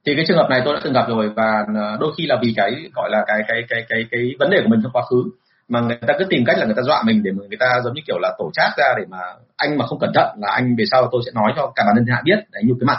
Thì cái trường hợp này tôi đã từng gặp rồi và ờ, đôi khi là vì cái gọi là cái cái cái cái cái vấn đề của mình trong quá khứ mà người ta cứ tìm cách là người ta dọa mình để người ta giống như kiểu là tổ chát ra để mà anh mà không cẩn thận là anh về sau tôi sẽ nói cho cả bản thân hạ biết. Để nhục cái mặt.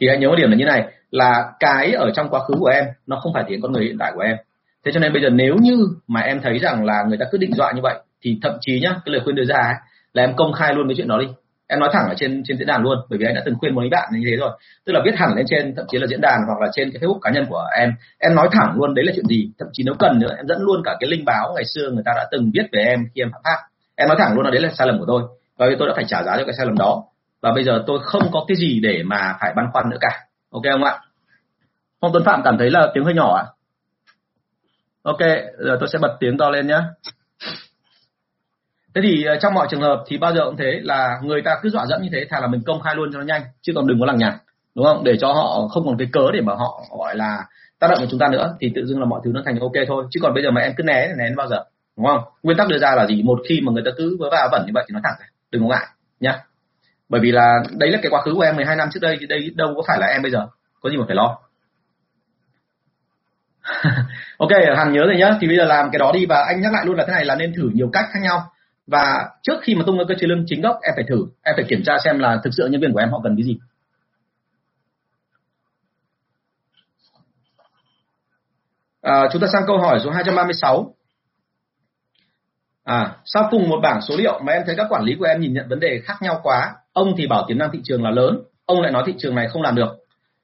Thì hãy nhớ một điểm là như này là cái ở trong quá khứ của em nó không phải thể con người hiện tại của em. Thế cho nên bây giờ nếu như mà em thấy rằng là người ta cứ định dọa như vậy thì thậm chí nhá cái lời khuyên đưa ra ấy, là em công khai luôn cái chuyện đó đi em nói thẳng ở trên trên diễn đàn luôn, bởi vì anh đã từng khuyên một mấy bạn như thế rồi. Tức là viết hẳn lên trên, thậm chí là diễn đàn hoặc là trên cái facebook cá nhân của em. Em nói thẳng luôn, đấy là chuyện gì? Thậm chí nếu cần nữa, em dẫn luôn cả cái linh báo ngày xưa người ta đã từng viết về em khi em phạm pháp. Em nói thẳng luôn là đấy là sai lầm của tôi. Và tôi đã phải trả giá cho cái sai lầm đó. Và bây giờ tôi không có cái gì để mà phải băn khoăn nữa cả. Ok không ạ? Phong tuấn phạm cảm thấy là tiếng hơi nhỏ ạ à? ok, giờ tôi sẽ bật tiếng to lên nhé thế thì ờ, trong mọi trường hợp thì bao giờ cũng thế là người ta cứ dọa dẫm như thế, thà là mình công khai luôn cho nó nhanh, chứ còn đừng có lằng nhằng, đúng không? Để cho họ không còn cái cớ để mà họ, gọi là, tác động với chúng ta nữa, thì tự dưng là mọi thứ nó thành ok thôi. Chứ còn bây giờ mà em cứ né né bao giờ, đúng không? Nguyên tắc đưa ra là gì? Một khi mà người ta cứ vớ va vẩn như vậy thì nó thẳng đừng có ngại, nhá. Bởi vì là đấy là cái quá khứ của em 12 năm trước đây thì đây đâu có phải là em bây giờ, có gì mà phải lo. Ok hằng nhớ rồi nhá. Thì bây giờ làm cái đó đi và anh nhắc lại luôn là thế này, là nên thử nhiều cách khác nhau và trước khi mà tung ra cơ chế lương chính gốc em phải thử em phải kiểm tra xem là thực sự nhân viên của em họ cần cái gì. À, chúng ta sang câu hỏi số 236 à sau cùng một bảng số liệu mà em thấy các quản lý của em nhìn nhận vấn đề khác nhau quá ông thì bảo tiềm năng thị trường là lớn ông lại nói thị trường này không làm được.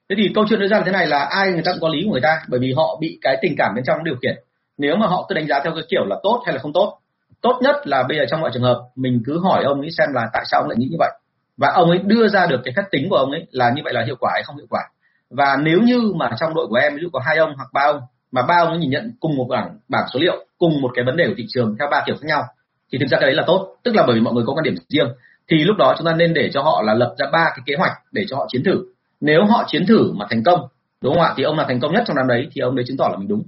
Thế thì câu chuyện đưa ra là thế này là ai người ta cũng có lý của người ta bởi vì họ bị cái tình cảm bên trong điều khiển. Nếu mà họ cứ đánh giá theo cái kiểu là tốt hay là không tốt tốt nhất là bây giờ trong mọi trường hợp, mình cứ hỏi ông ấy xem là tại sao ông lại nghĩ như vậy. Và ông ấy đưa ra được cái phép tính của ông ấy là như vậy là hiệu quả hay không hiệu quả. Và nếu như mà trong đội của em, ví dụ có hai ông hoặc ba ông, mà ba ông ấy nhìn nhận cùng một bảng bảng số liệu, cùng một cái vấn đề của thị trường theo ba kiểu khác nhau, thì thực ra cái đấy là tốt. Tức là bởi vì mọi người có quan điểm riêng, thì lúc đó chúng ta nên để cho họ là lập ra ba cái kế hoạch để cho họ chiến thử. Nếu họ chiến thử mà thành công, đúng không ạ? Thì ông là thành công nhất trong năm đấy, thì ông đấy chứng tỏ là mình đúng.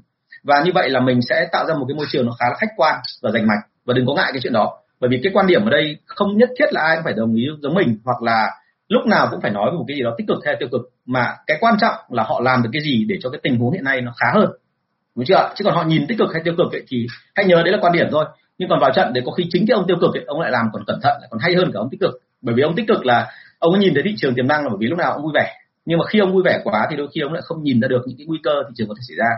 Và như vậy là mình sẽ tạo ra một cái môi trường nó khá là khách quan và rành mạch và đừng có ngại cái chuyện đó. Bởi vì cái quan điểm ở đây không nhất thiết là ai cũng phải đồng ý giống mình hoặc là lúc nào cũng phải nói về một cái gì đó tích cực hay tiêu cực. Mà cái quan trọng là họ làm được cái gì để cho cái tình huống hiện nay nó khá hơn. Đúng chưa chứ còn họ nhìn tích cực hay tiêu cực ấy, thì hãy nhớ đấy là quan điểm thôi. Nhưng còn vào trận để có khi chính cái ông tiêu cực ấy, ông lại làm còn cẩn thận lại còn hay hơn cả ông tích cực. Bởi vì ông tích cực là ông ấy nhìn thấy thị trường tiềm năng là bởi vì lúc nào ông vui vẻ. Nhưng mà khi ông vui vẻ quá thì đôi khi ông lại không nhìn ra được những cái nguy cơ thị trường có thể xảy ra.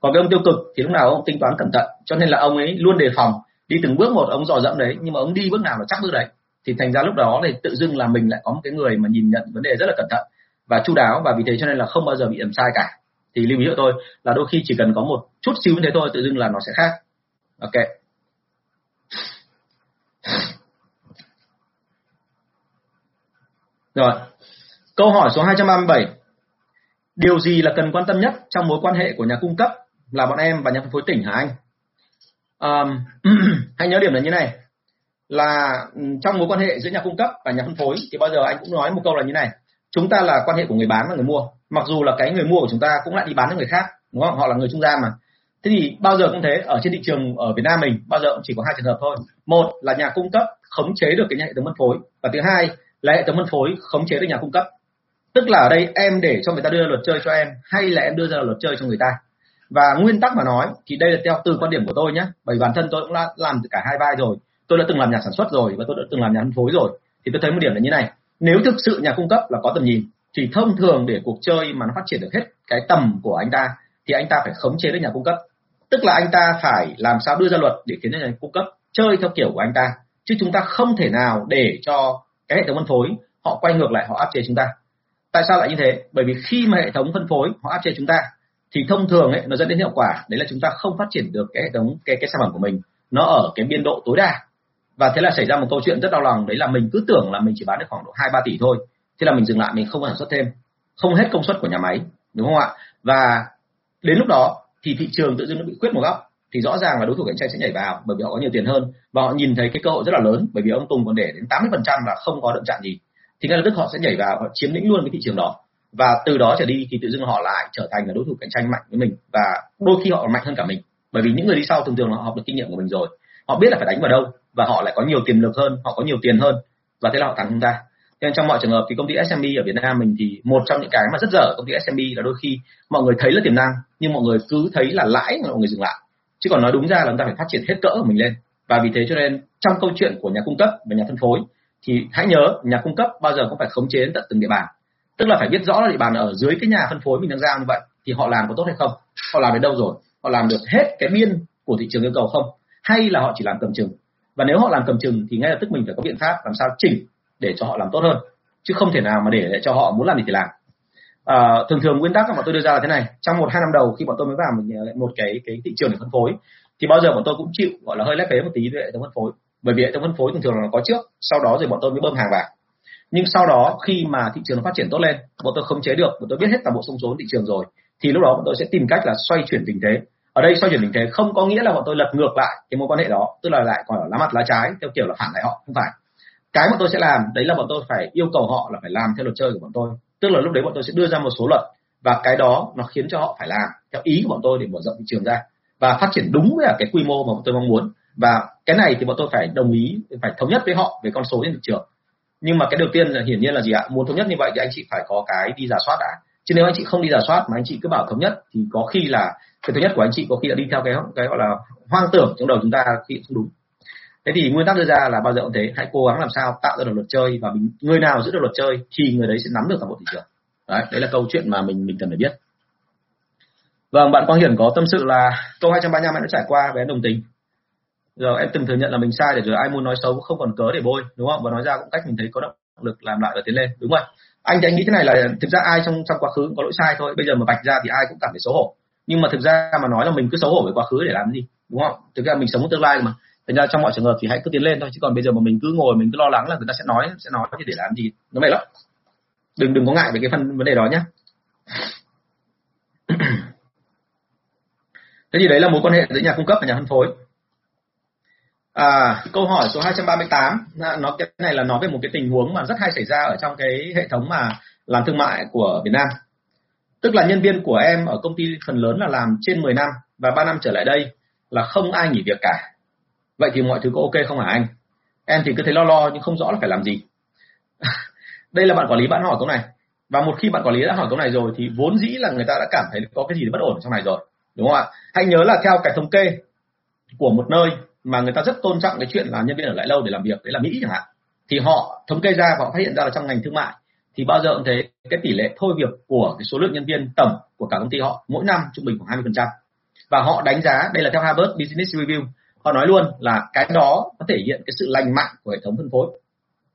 Còn cái ông tiêu cực thì lúc nào ông tính toán cẩn thận. Cho nên là ông ấy luôn đề phòng đi từng bước một, ông dò dẫm đấy, nhưng mà ông đi bước nào là chắc bước đấy. Thì thành ra lúc đó thì tự dưng là mình lại có một cái người mà nhìn nhận vấn đề rất là cẩn thận và chu đáo. Và vì thế cho nên là không bao giờ bị làm sai cả. Thì lưu ý của tôi là đôi khi chỉ cần có một chút xíu như thế thôi, tự dưng là nó sẽ khác. Ok. Rồi. Câu hỏi số 237 điều gì là cần quan tâm nhất trong mối quan hệ của nhà cung cấp là bọn em và nhà phân phối tỉnh hả anh? Um, hãy nhớ điểm là như này. Là ừ, trong mối quan hệ giữa nhà cung cấp và nhà phân phối thì bao giờ anh cũng nói một câu là như này. Chúng ta là quan hệ của người bán và người mua. Mặc dù là cái người mua của chúng ta cũng lại đi bán cho người khác đúng không? Họ là người trung gian mà. Thế thì bao giờ cũng thế ở trên thị trường ở Việt Nam mình bao giờ cũng chỉ có hai trường hợp thôi. Một là nhà cung cấp khống chế được cái hệ thống phân phối và thứ hai là hệ thống phân phối khống chế được nhà cung cấp. Tức là ở đây em để cho người ta đưa luật chơi cho em hay là em đưa ra luật chơi cho người ta? Và nguyên tắc mà nói, thì đây là theo từ quan điểm của tôi nhé bởi bản thân tôi cũng đã làm cả hai vai rồi. Tôi đã từng làm nhà sản xuất rồi và tôi đã từng làm nhà phân phối rồi. Thì tôi thấy một điểm là như này. Nếu thực sự nhà cung cấp là có tầm nhìn, thì thông thường để cuộc chơi mà nó phát triển được hết cái tầm của anh ta, thì anh ta phải khống chế được nhà cung cấp. Tức là anh ta phải làm sao đưa ra luật để khiến cho nhà cung cấp chơi theo kiểu của anh ta. Chứ chúng ta không thể nào để cho cái hệ thống phân phối họ quay ngược lại, họ áp chế chúng ta. Tại sao lại như thế? Bởi vì khi mà hệ thống phân phối họ áp chế chúng ta thì thông thường ấy, nó dẫn đến hiệu quả. Đấy là chúng ta không phát triển được cái hệ thống, cái cái sản phẩm của mình. Nó ở cái biên độ tối đa. Và thế là xảy ra một câu chuyện rất đau lòng. Đấy là mình cứ tưởng là mình chỉ bán được khoảng độ hai, ba tỷ thôi. Thế là mình dừng lại, mình không sản xuất thêm. Không hết công suất của nhà máy, đúng không ạ? Và đến lúc đó thì thị trường tự dưng nó bị khuyết một góc. Thì rõ ràng là đối thủ cạnh tranh sẽ nhảy vào bởi vì họ có nhiều tiền hơn. Và họ nhìn thấy cái cơ hội rất là lớn bởi vì ông Tùng còn để đến 80% là không có động chạm gì. Thì ngay lập tức họ sẽ nhảy vào, họ chiếm lĩnh luôn cái thị trường đó và từ đó trở đi thì tự dưng họ lại trở thành là đối thủ cạnh tranh mạnh với mình. Và đôi khi họ mạnh hơn cả mình. Bởi vì những người đi sau thường thường là họ học được kinh nghiệm của mình rồi. Họ biết là phải đánh vào đâu và họ lại có nhiều tiềm lực hơn, họ có nhiều tiền hơn và thế là họ thắng chúng ta. Nên trong mọi trường hợp thì công ty SME ở Việt Nam mình thì một trong những cái mà rất dở công ty SME là đôi khi mọi người thấy là tiềm năng, nhưng mọi người cứ thấy là lãi mọi người dừng lại. Chứ còn nói đúng ra là chúng ta phải phát triển hết cỡ của mình lên. Và vì thế cho nên trong câu chuyện của nhà cung cấp và nhà phân phối thì hãy nhớ nhà cung cấp bao giờ cũng phải khống chế đến tận từng địa bàn tức là phải biết rõ là địa bàn ở dưới cái nhà phân phối mình đang giao như vậy thì họ làm có tốt hay không? Họ làm đến đâu rồi? Họ làm được hết cái biên của thị trường yêu cầu không? Hay là họ chỉ làm cầm chừng? Và nếu họ làm cầm chừng thì ngay lập tức mình phải có biện pháp làm sao chỉnh để cho họ làm tốt hơn chứ không thể nào mà để, để cho họ muốn làm gì thì làm. À, thường thường nguyên tắc mà tôi đưa ra là thế này trong một hai năm đầu khi bọn tôi mới vào một, một cái cái thị trường để phân phối thì bao giờ bọn tôi cũng chịu gọi là hơi lép vế một tí về hệ thống phân phối. Bởi vì hệ thống phân phối thường thường là có trước sau đó rồi bọn tôi mới bơm hàng vào nhưng sau đó khi mà thị trường nó phát triển tốt lên bọn tôi không chế được bọn tôi biết hết toàn bộ sông số thị trường rồi thì lúc đó bọn tôi sẽ tìm cách là xoay chuyển tình thế ở đây xoay chuyển tình thế không có nghĩa là bọn tôi lật ngược lại cái mối quan hệ đó tức là lại còn lá mặt lá trái theo kiểu là phản lại họ không phải cái mà tôi sẽ làm đấy là bọn tôi phải yêu cầu họ là phải làm theo luật chơi của bọn tôi tức là lúc đấy bọn tôi sẽ đưa ra một số luật và cái đó nó khiến cho họ phải làm theo ý của bọn tôi để mở rộng thị trường ra và phát triển đúng với cái quy mô mà bọn tôi mong muốn và cái này thì bọn tôi phải đồng ý phải thống nhất với họ về con số trên thị trường nhưng mà cái đầu tiên là hiển nhiên là gì ạ? Muốn thống nhất như vậy thì anh chị phải có cái đi giả soát đã. Chứ nếu anh chị không đi giả soát mà anh chị cứ bảo thống nhất thì có khi là cái thứ nhất của anh chị có khi là đi theo cái cái gọi là hoang tưởng trong đầu chúng ta khi không đúng. Thế thì nguyên tắc đưa ra là bao giờ cũng thế hãy cố gắng làm sao tạo ra được luật chơi và mình, người nào giữ được luật chơi thì người đấy sẽ nắm được toàn bộ thị trường. Đấy đấy là câu chuyện mà mình mình cần phải biết. Vâng bạn quang hiển có tâm sự là câu 235 em đã trải qua về đồng tình giờ em từng thừa nhận là mình sai để rồi ai muốn nói xấu cũng không còn cớ để bôi, đúng không? Và nói ra cũng cách mình thấy có động lực làm lại và tiến lên, đúng không anh thì anh nghĩ thế này là thực ra ai trong trong quá khứ cũng có lỗi sai thôi, bây giờ mà bạch ra thì ai cũng cảm thấy xấu hổ. Nhưng mà thực ra mà nói là mình cứ xấu hổ với quá khứ để làm gì, đúng không? Thực ra mình sống tương lai mà. Thành ra trong mọi trường hợp thì hãy cứ tiến lên thôi, chứ còn bây giờ mà mình cứ ngồi, mình cứ lo lắng là người ta sẽ nói sẽ nói thì để làm gì? Nó vậy lắm. Đừng đừng có ngại về cái phần vấn đề đó nhé thế thì đấy là mối quan hệ giữa nhà cung cấp và nhà phân phối. À, câu hỏi số 238 dạ, nó cái này là nói về một cái tình huống mà rất hay xảy ra ở trong cái hệ thống mà làm thương mại của Việt Nam. Tức là nhân viên của em ở công ty phần lớn là làm trên 10 năm và 3 năm trở lại đây là không ai nghỉ việc cả. Vậy thì mọi thứ có ok không hả anh? Em thì cứ thấy lo lo nhưng không rõ là phải làm gì. Đây là bạn quản lý bạn hỏi câu này. Và một khi bạn quản lý đã hỏi câu này rồi thì vốn dĩ là người ta đã cảm thấy có cái gì bất ổn trong này rồi. Đúng không ạ? Hãy nhớ là theo cái thống kê của một nơi mà người ta rất tôn trọng cái chuyện là nhân viên ở lại lâu để làm việc, đấy là Mỹ chẳng hạn. Thì họ thống kê ra và họ phát hiện ra là trong ngành thương mại, thì bao giờ cũng thế, cái tỷ lệ thôi việc của cái số lượng nhân viên tổng của cả công ty họ mỗi năm trung bình khoảng 20% và họ đánh giá, đây là theo Harvard Business Review, họ nói luôn là cái đó có thể hiện cái sự lành mạnh của hệ thống phân phối.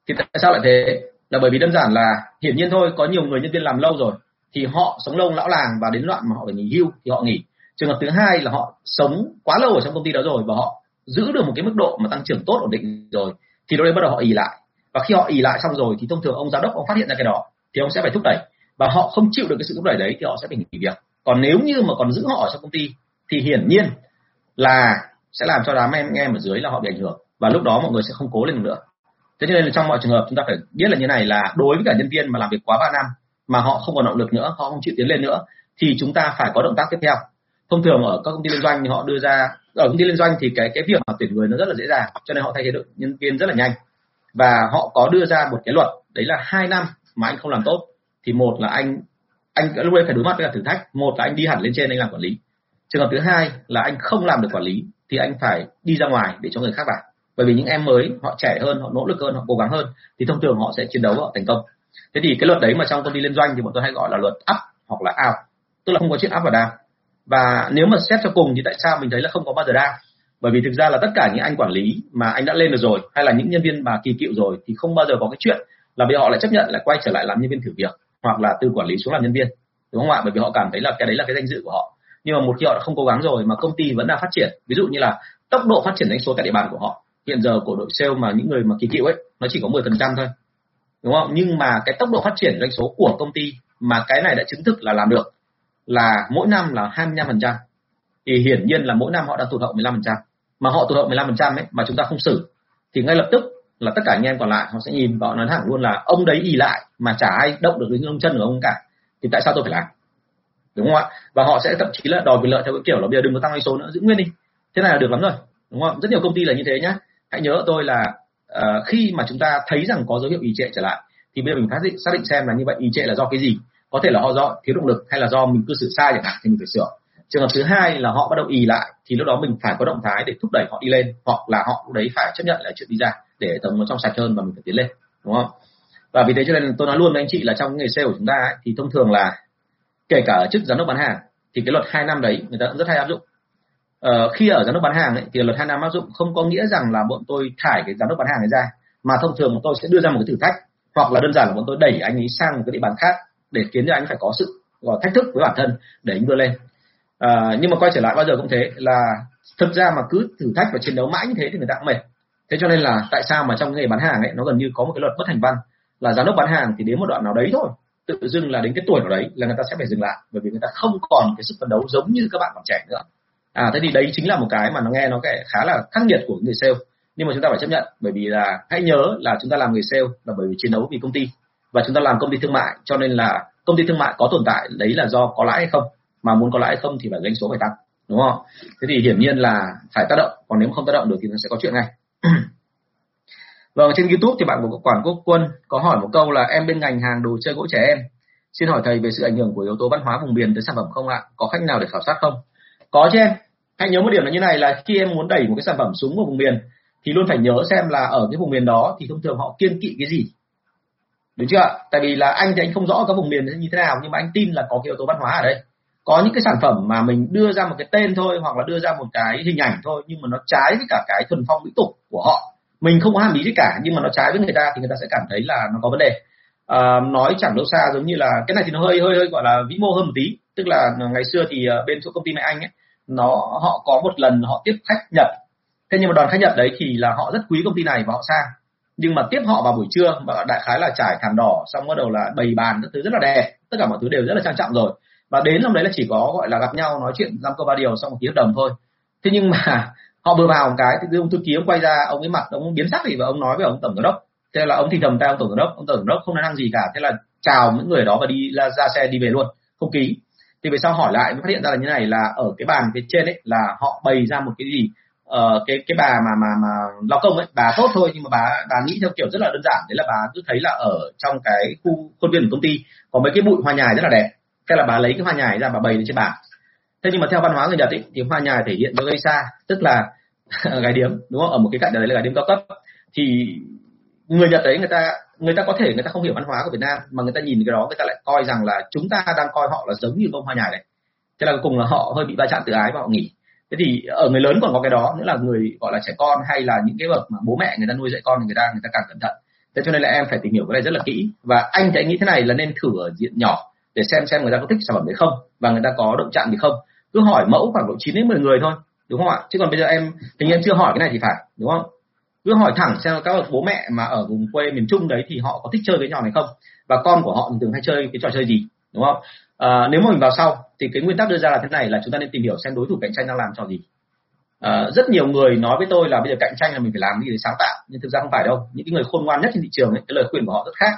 Thì tại sao lại thế? Là bởi vì đơn giản là hiển nhiên thôi, có nhiều người nhân viên làm lâu rồi, thì họ sống lâu lão làng và đến loạn mà họ phải nghỉ hưu thì họ nghỉ. Trường hợp thứ hai là họ sống quá lâu ở trong công ty đó rồi và họ giữ được một cái mức độ mà tăng trưởng tốt ổn định rồi, thì lúc đấy bắt đầu họ ì lại. Và khi họ ì lại xong rồi, thì thông thường ông giám đốc, ông phát hiện ra cái đó, thì ông sẽ phải thúc đẩy. Và họ không chịu được cái sự thúc đẩy đấy, thì họ sẽ phải nghỉ việc. Còn nếu như mà còn giữ họ ở trong công ty, thì hiển nhiên là sẽ làm cho đám em em ở dưới là họ bị ảnh hưởng. Và lúc đó mọi người sẽ không cố lên nữa. Thế cho nên là trong mọi trường hợp, chúng ta phải biết là như này là đối với cả nhân viên mà làm việc quá 3 năm, mà họ không còn động lực nữa, họ không chịu tiến lên nữa, thì chúng ta phải có động tác tiếp theo. Thông thường ở các công ty liên doanh thì họ đưa ra ở công ty liên doanh thì cái cái việc mà tuyển người nó rất là dễ dàng, cho nên họ thay thế được nhân viên rất là nhanh. Và họ có đưa ra một cái luật, đấy là hai năm mà anh không làm tốt, thì một là anh anh, lúc đấy phải đối mặt với cả thử thách, một là anh đi hẳn lên trên anh làm quản lý. Trường hợp thứ hai là anh không làm được quản lý, thì anh phải đi ra ngoài để cho người khác vào. Bởi vì những em mới, họ trẻ hơn, họ nỗ lực hơn, họ cố gắng hơn, thì thông thường họ sẽ chiến đấu họ thành công. Thế thì cái luật đấy mà trong công ty liên doanh thì bọn tôi hay gọi là luật up hoặc là out, tức là không có chuyện up và down và nếu mà xét cho cùng thì tại sao mình thấy là không có bao giờ down bởi vì thực ra là tất cả những anh quản lý mà anh đã lên được rồi, hay là những nhân viên mà kỳ cựu rồi thì không bao giờ có cái chuyện là bây họ lại chấp nhận lại quay trở lại làm nhân viên thử việc hoặc là từ quản lý xuống làm nhân viên. Đúng không ạ? Bởi vì họ cảm thấy là cái đấy là cái danh dự của họ. Nhưng mà một khi họ đã không cố gắng rồi mà công ty vẫn đang phát triển, ví dụ như là tốc độ phát triển doanh số tại địa bàn của họ, hiện giờ của đội sale mà những người mà kỳ cựu ấy, nó chỉ có 10% thôi. Đúng không? Nhưng mà cái tốc độ phát triển doanh số của công ty mà cái này đã chứng thực là làm được là mỗi năm là 25% thì hiển nhiên là mỗi năm họ đang tụt hậu 15% mà họ tụt hậu 15% ấy mà chúng ta không xử thì ngay lập tức là tất cả anh em còn lại họ sẽ nhìn và họ nói thẳng luôn là ông đấy ỉ lại mà chả ai động được đến lông chân của ông cả. Thì tại sao tôi phải làm? Đúng không ạ? Và họ sẽ thậm chí là đòi quyền lợi theo cái kiểu là bây giờ đừng có tăng doanh số nữa giữ nguyên đi. Thế này là được lắm rồi đúng không rất nhiều công ty là như thế nhá. Hãy nhớ tôi là uh, khi mà chúng ta thấy rằng có dấu hiệu ý trệ trở lại thì bây giờ mình xác định xác định xem là như vậy ý trệ là do cái gì có thể là họ do thiếu động lực hay là do mình cư xử sai chẳng hạn thì mình phải sửa. Trường hợp thứ hai là họ bắt đầu ì lại thì lúc đó mình phải có động thái để thúc đẩy họ đi lên hoặc là họ lúc đấy phải chấp nhận là chuyện đi ra để hệ thống nó trong sạch hơn và mình phải tiến lên đúng không? Và vì thế cho nên tôi nói luôn với anh chị là trong nghề sale của chúng ta ấy, thì thông thường là kể cả ở chức giám đốc bán hàng thì cái luật hai năm đấy người ta cũng rất hay áp dụng. Ờ, khi ở giám đốc bán hàng ấy, thì luật hai năm áp dụng không có nghĩa rằng là bọn tôi thải cái giám đốc bán hàng ấy ra mà thông thường bọn tôi sẽ đưa ra một cái thử thách hoặc là đơn giản là bọn tôi đẩy anh ấy sang một cái địa bàn khác để khiến cho anh phải có sự gọi thách thức với bản thân để anh vươn lên. À, nhưng mà quay trở lại bao giờ cũng thế là thực ra mà cứ thử thách và chiến đấu mãi như thế thì người ta cũng mệt. Thế cho nên là tại sao mà trong nghề bán hàng ấy nó gần như có một cái luật bất thành văn là giám đốc bán hàng thì đến một đoạn nào đấy thôi tự dưng là đến cái tuổi nào đấy là người ta sẽ phải dừng lại bởi vì người ta không còn cái sức phấn đấu giống như các bạn còn trẻ nữa. À thế thì đấy chính là một cái mà nó nghe nó cái khá là khắc nghiệt của người sale. Nhưng mà chúng ta phải chấp nhận bởi vì là hãy nhớ là chúng ta làm người sale là bởi vì chiến đấu vì công ty và chúng ta làm công ty thương mại, cho nên là công ty thương mại có tồn tại đấy là do có lãi hay không? Mà muốn có lãi hay không thì phải doanh số phải tăng, đúng không? Thế thì hiển nhiên là phải tác động, còn nếu không tác động được thì nó sẽ có chuyện ngay. Vâng trên youtube thì bạn của quản quốc quân có hỏi một câu là em bên ngành hàng đồ chơi gỗ trẻ em. Xin hỏi thầy về sự ảnh hưởng của yếu tố văn hóa vùng miền tới sản phẩm không ạ? Có khách nào để khảo sát không? Có chứ em. Hãy nhớ một điểm là như này là khi em muốn đẩy một cái sản phẩm súng vào vùng miền thì luôn phải nhớ xem là ở cái vùng miền đó thì thông thường họ kiên kỵ cái gì đúng chưa? Tại vì là anh thì anh không rõ các vùng miền như thế nào nhưng mà anh tin là có cái yếu tố văn hóa ở đây. Có những cái sản phẩm mà mình đưa ra một cái tên thôi hoặc là đưa ra một cái hình ảnh thôi nhưng mà nó trái với cả cái thuần phong mỹ tục của họ. Mình không có hàm ý gì cả nhưng mà nó trái với người ta thì người ta sẽ cảm thấy là nó có vấn đề. À, nói chẳng đâu xa giống như là cái này thì nó hơi hơi hơi gọi là vĩ mô hơn một tí. Tức là ngày xưa thì ờ, bên chỗ công ty mẹ anh ấy nó họ có một lần họ tiếp khách nhật. Thế nhưng mà đoàn khách nhật đấy thì là họ rất quý công ty này và họ sang nhưng mà tiếp họ vào buổi trưa và đại khái là trải thảm đỏ xong bắt đầu là bày bàn các thứ rất là đẹp. Tất cả mọi thứ đều rất là trang trọng rồi. Và đến hôm đấy là chỉ có gọi là gặp nhau nói chuyện giam câu ba điều xong một ký hợp đồng thôi. Thế nhưng mà họ vừa vào một cái thì ông thư ký ông quay ra ông ấy mặt ông biến sắc gì và ông nói với ông tổng giám đốc. Thế là ông thì thầm tay ông tổng giám đốc ông tổng giám đốc không nói năng gì cả. Thế là chào những người đó và đi ra, ra xe đi về luôn không ký. Thì về sau hỏi lại mới phát hiện ra là như này là ở cái bàn phía trên ấy là họ bày ra một cái gì uh, cái cái bà mà mà mà lao công ấy bà tốt thôi nhưng mà bà bà nghĩ theo kiểu rất là đơn giản đấy là bà cứ thấy là ở trong cái khu khuôn viên của công ty có mấy cái bụi hoa nhài rất là đẹp. Thế là bà lấy cái hoa nhài ra bà bày lên trên bàn. Thế nhưng mà theo văn hóa người nhật ấy, thì hoa nhài thể hiện cho gây xa tức là gái điếm đúng không? Ở một cái cạnh đấy là gái điếm cao cấp. Thì người nhật đấy người ta người ta có thể người ta không hiểu văn hóa của việt nam mà người ta nhìn cái đó người ta lại coi rằng là chúng ta đang coi họ là giống như bông hoa nhài này. Thế là cuối cùng là họ hơi bị va chạm tự ái và họ nghỉ thế thì ở người lớn còn có cái đó nữa là người gọi là trẻ con hay là những cái bậc mà bố mẹ người ta nuôi dạy con thì người ta người ta càng cẩn thận. Thế cho nên là em phải tìm hiểu cái này rất là kỹ. Và anh thì anh nghĩ thế này là nên thử ở diện nhỏ để xem xem người ta có thích sản phẩm đấy không và người ta có động chạm gì không. Cứ hỏi mẫu khoảng độ 9 đến 10 người thôi, đúng không ạ? Chứ còn bây giờ em, hình như chưa hỏi cái này thì phải, đúng không? Cứ hỏi thẳng xem các bậc bố mẹ mà ở vùng quê miền trung đấy thì họ có thích chơi cái trò này không? Và con của họ thường hay chơi cái trò chơi gì, đúng không? À, nếu mà mình vào sau thì cái nguyên tắc đưa ra là thế này là chúng ta nên tìm hiểu xem đối thủ cạnh tranh đang làm trò gì. À, rất nhiều người nói với tôi là bây giờ cạnh tranh là mình phải làm gì để sáng tạo nhưng thực ra không phải đâu. Những cái người khôn ngoan nhất trên thị trường ấy, cái lời khuyên của họ rất khác.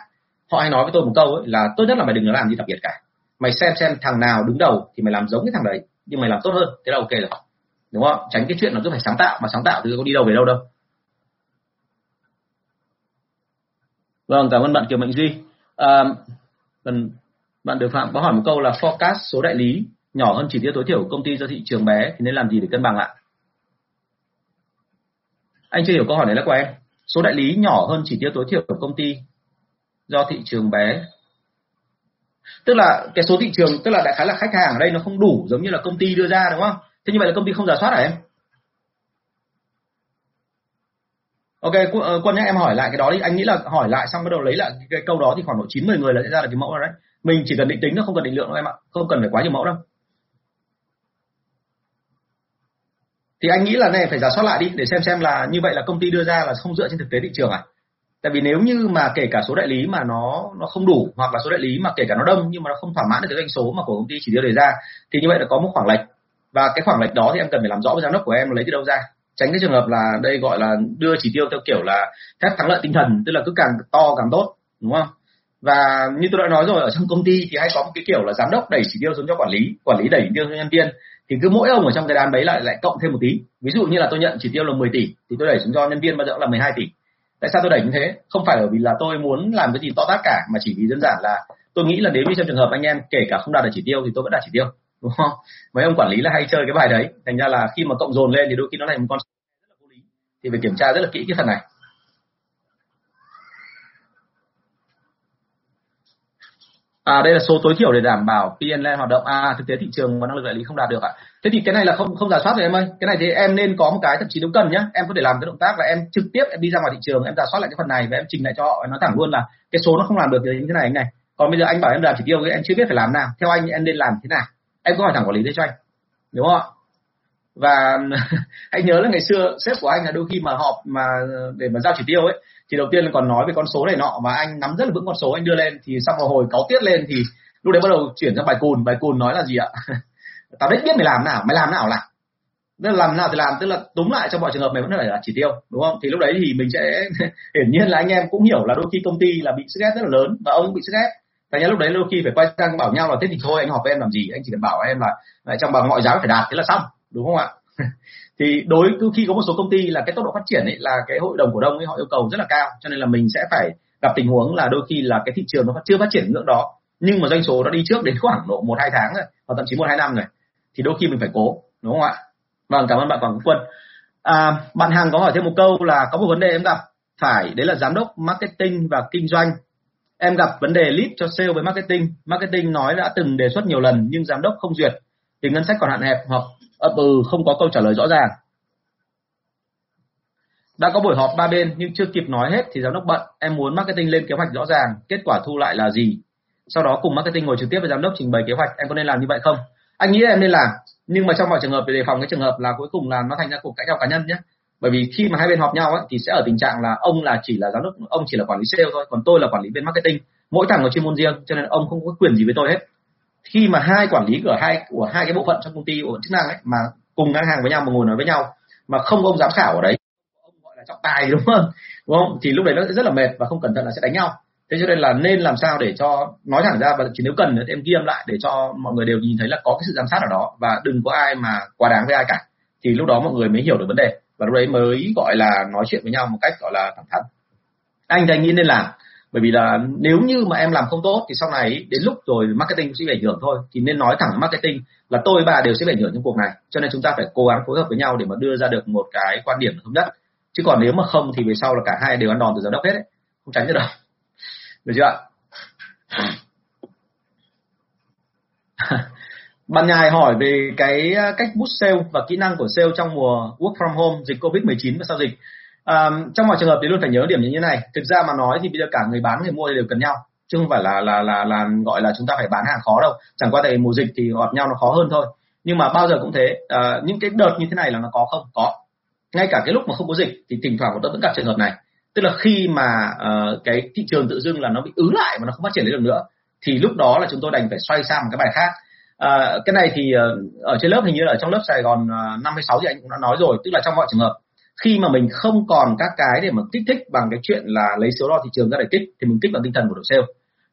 Họ hay nói với tôi một câu ấy, là tốt nhất là mày đừng có làm gì đặc biệt cả. Mày xem xem thằng nào đứng đầu thì mày làm giống cái thằng đấy nhưng mày làm tốt hơn. Thế là ok rồi. Đúng không? Tránh cái chuyện là cứ phải sáng tạo mà sáng tạo thì có đi đâu về đâu đâu. Vâng cảm ơn bạn kiều mạnh duy. À, bạn được phạm có hỏi một câu là forecast số đại lý nhỏ hơn chỉ tiêu tối thiểu của công ty do thị trường bé thì nên làm gì để cân bằng ạ? Anh chưa hiểu câu hỏi này là của em. Số đại lý nhỏ hơn chỉ tiêu tối thiểu của công ty do thị trường bé. Tức là cái số thị trường, tức là đại khái là khách hàng ở đây nó không đủ giống như là công ty đưa ra, đúng không? Thế như vậy là công ty không giả soát hả em? Ok ờ, quân nhé em hỏi lại cái đó đi. Anh nghĩ là hỏi lại xong bắt đầu lấy lại cái câu đó thì khoảng độ chín mười người là sẽ ra được cái mẫu rồi đấy mình chỉ cần định tính nó không cần định lượng đâu em ạ. Không cần phải quá nhiều mẫu đâu. Thì anh nghĩ là này, phải giả soát lại đi, để xem xem là như vậy là công ty đưa ra là không dựa trên thực tế thị trường à? Tại vì nếu như mà kể cả số đại lý mà nó nó không đủ, hoặc là số đại lý mà kể cả nó đông nhưng mà nó không thỏa mãn được cái doanh số mà của công ty chỉ đưa đề ra, thì như vậy là có một khoảng lệch. Và cái khoảng lệch đó thì em cần phải làm rõ với giám đốc của em lấy từ đâu ra. Tránh cái trường hợp là đây gọi là đưa chỉ tiêu theo kiểu là phép thắng lợi tinh thần, tức là cứ càng to càng tốt, đúng không? Và như tôi đã nói rồi, ở trong công ty thì hay có một cái kiểu là giám đốc đẩy chỉ tiêu xuống cho quản lý quản lý đẩy chỉ tiêu cho nhân viên. Thì cứ mỗi ông ở trong cái đàn đấy lại lại cộng thêm một tí. Ví dụ như là tôi nhận chỉ tiêu là 10 tỷ, thì tôi đẩy xuống cho nhân viên bao giờ là 12 tỷ. Tại sao tôi đẩy như thế? Không phải bởi vì là tôi muốn làm cái gì to tát cả, mà chỉ vì đơn giản là tôi nghĩ là nếu như trong trường hợp anh em kể cả không đạt được chỉ tiêu thì tôi vẫn đạt chỉ tiêu, đúng không? Mấy ông quản lý là hay chơi cái bài đấy. Thành ra là khi mà cộng dồn lên thì đôi khi nó thành một con rất là vô lý. Thì phải kiểm tra rất là kỹ cái phần này. À đây là số tối thiểu để đảm bảo PNL hoạt động. À thực tế thị trường và năng lực đại lý không đạt được ạ. Thế thì cái này là không không giả soát rồi em ơi. Cái này thì em nên có một cái thậm chí nếu cần nhá, em có thể làm cái động tác là em trực tiếp em đi ra ngoài thị trường em giả soát lại cái phần này và em trình lại cho họ nói thẳng luôn là cái số nó không làm được như thế này anh này. Còn bây giờ anh bảo em làm chỉ tiêu em chưa biết phải làm nào. Theo anh em nên làm thế nào? Em có hỏi thẳng quản lý đấy cho anh. Đúng không ạ? Và hãy nhớ là ngày xưa sếp của anh là đôi khi mà họp mà để mà giao chỉ tiêu ấy thì đầu tiên là còn nói về con số này nọ và anh nắm rất là vững con số, anh đưa lên, thì xong rồi hồi cáu tiết lên thì lúc đấy bắt đầu chuyển sang bài cùn. Bài cùn nói là gì ạ? Tao đấy biết mày làm nào, mày làm nào làm nên làm nào thì làm, tức là túm lại trong mọi trường hợp mày vẫn phải là chỉ tiêu, đúng không? Thì lúc đấy thì mình sẽ hiển nhiên là anh em cũng hiểu là đôi khi công ty là bị sức ép rất là lớn và ông cũng bị sức ép thành ra lúc đấy đôi khi phải quay sang bảo nhau là thế thì thôi, anh họp với em làm gì? Anh chỉ cần bảo em là trong bằng mọi giá phải đạt, thế là xong đúng không ạ? thì đối khi có một số công ty là cái tốc độ phát triển ấy là cái hội đồng cổ đông ấy họ yêu cầu rất là cao cho nên là mình sẽ phải gặp tình huống là đôi khi là cái thị trường nó chưa phát triển ngưỡng đó nhưng mà doanh số nó đi trước đến khoảng độ một hai tháng rồi hoặc thậm chí một hai năm rồi thì đôi khi mình phải cố đúng không ạ? Vâng cảm ơn bạn Quảng Quân. À, bạn hàng có hỏi thêm một câu là có một vấn đề em gặp phải đấy là giám đốc marketing và kinh doanh. Em gặp vấn đề lead cho sale với marketing. Marketing nói đã từng đề xuất nhiều lần nhưng giám đốc không duyệt thì ngân sách còn hạn hẹp hoặc ấp ừ không có câu trả lời rõ ràng. Đã có buổi họp ba bên nhưng chưa kịp nói hết thì giám đốc bận. Em muốn marketing lên kế hoạch rõ ràng kết quả thu lại là gì? Sau đó cùng marketing ngồi trực tiếp với giám đốc trình bày kế hoạch. Em có nên làm như vậy không? Anh nghĩ em nên làm nhưng mà trong mọi trường hợp để đề phòng cái trường hợp là cuối cùng là nó thành ra cuộc cãi nhau cá nhân nhé. Bởi vì khi mà hai bên họp nhau ấy, thì sẽ ở tình trạng là ông là chỉ là giám đốc ông chỉ là quản lý sale thôi còn tôi là quản lý bên marketing. Mỗi thằng có chuyên môn riêng cho nên ông không có quyền gì với tôi hết khi mà hai quản lý của hai của hai cái bộ phận trong công ty, bộ phận chức năng ấy, mà cùng ngang hàng với nhau, mà ngồi nói với nhau, mà không có ông giám khảo ở đấy, ông gọi là trọng tài, đúng không? Đúng không? Thì lúc đấy nó rất là mệt và không cẩn thận là sẽ đánh nhau. Thế cho nên là nên làm sao để cho, nói thẳng ra và chỉ nếu cần thì em ghi âm lại để cho mọi người đều nhìn thấy là có cái sự giám sát ở đó và đừng có ai mà quá đáng với ai cả. Thì lúc đó mọi người mới hiểu được vấn đề và lúc đấy mới gọi là nói chuyện với nhau một cách gọi là thẳng thắn. Anh thì anh nghĩ nên làm bởi vì là nếu như mà em làm không tốt thì sau này đến lúc rồi marketing sẽ bị ảnh hưởng thôi. Thì nên nói thẳng marketing là tôi bà đều sẽ bị ảnh hưởng trong cuộc này. Cho nên chúng ta phải cố gắng phối hợp với nhau để mà đưa ra được một cái quan điểm thống nhất. Chứ còn nếu mà không thì về sau là cả hai đều ăn đòn từ giám đốc hết ấy. không tránh được đâu. Được chưa ạ? Bạn nhài hỏi về cái à, cách boost sale và kỹ năng của sale trong mùa work from home, dịch Covid-19 và sau dịch à, trong mọi trường hợp thì luôn phải nhớ điểm như thế này. Thực ra mà nói thì bây giờ cả người bán người mua đều cần nhau chứ không phải là là là là gọi là chúng ta phải bán hàng khó đâu. Chẳng qua tại mùa dịch thì gặp nhau nó khó hơn thôi. Nhưng mà bao giờ cũng thế à, những cái đợt như thế này là nó có không? Có. Ngay cả cái lúc mà không có dịch thì thỉnh thoảng vẫn gặp trường hợp này. Tức là khi mà uh, cái thị trường tự dưng là nó bị ứ lại mà nó không phát triển được nữa thì lúc đó là chúng tôi đành phải xoay sang một cái bài khác. À, cái này thì ở trên lớp hình như là ở trong lớp Sài Gòn năm mươi sáu thì anh cũng đã nói rồi tức là trong mọi trường hợp khi mà mình không còn các cái để mà kích thích bằng cái chuyện là lấy số đo thị trường ra để kích thì mình kích bằng tinh thần của đội sale.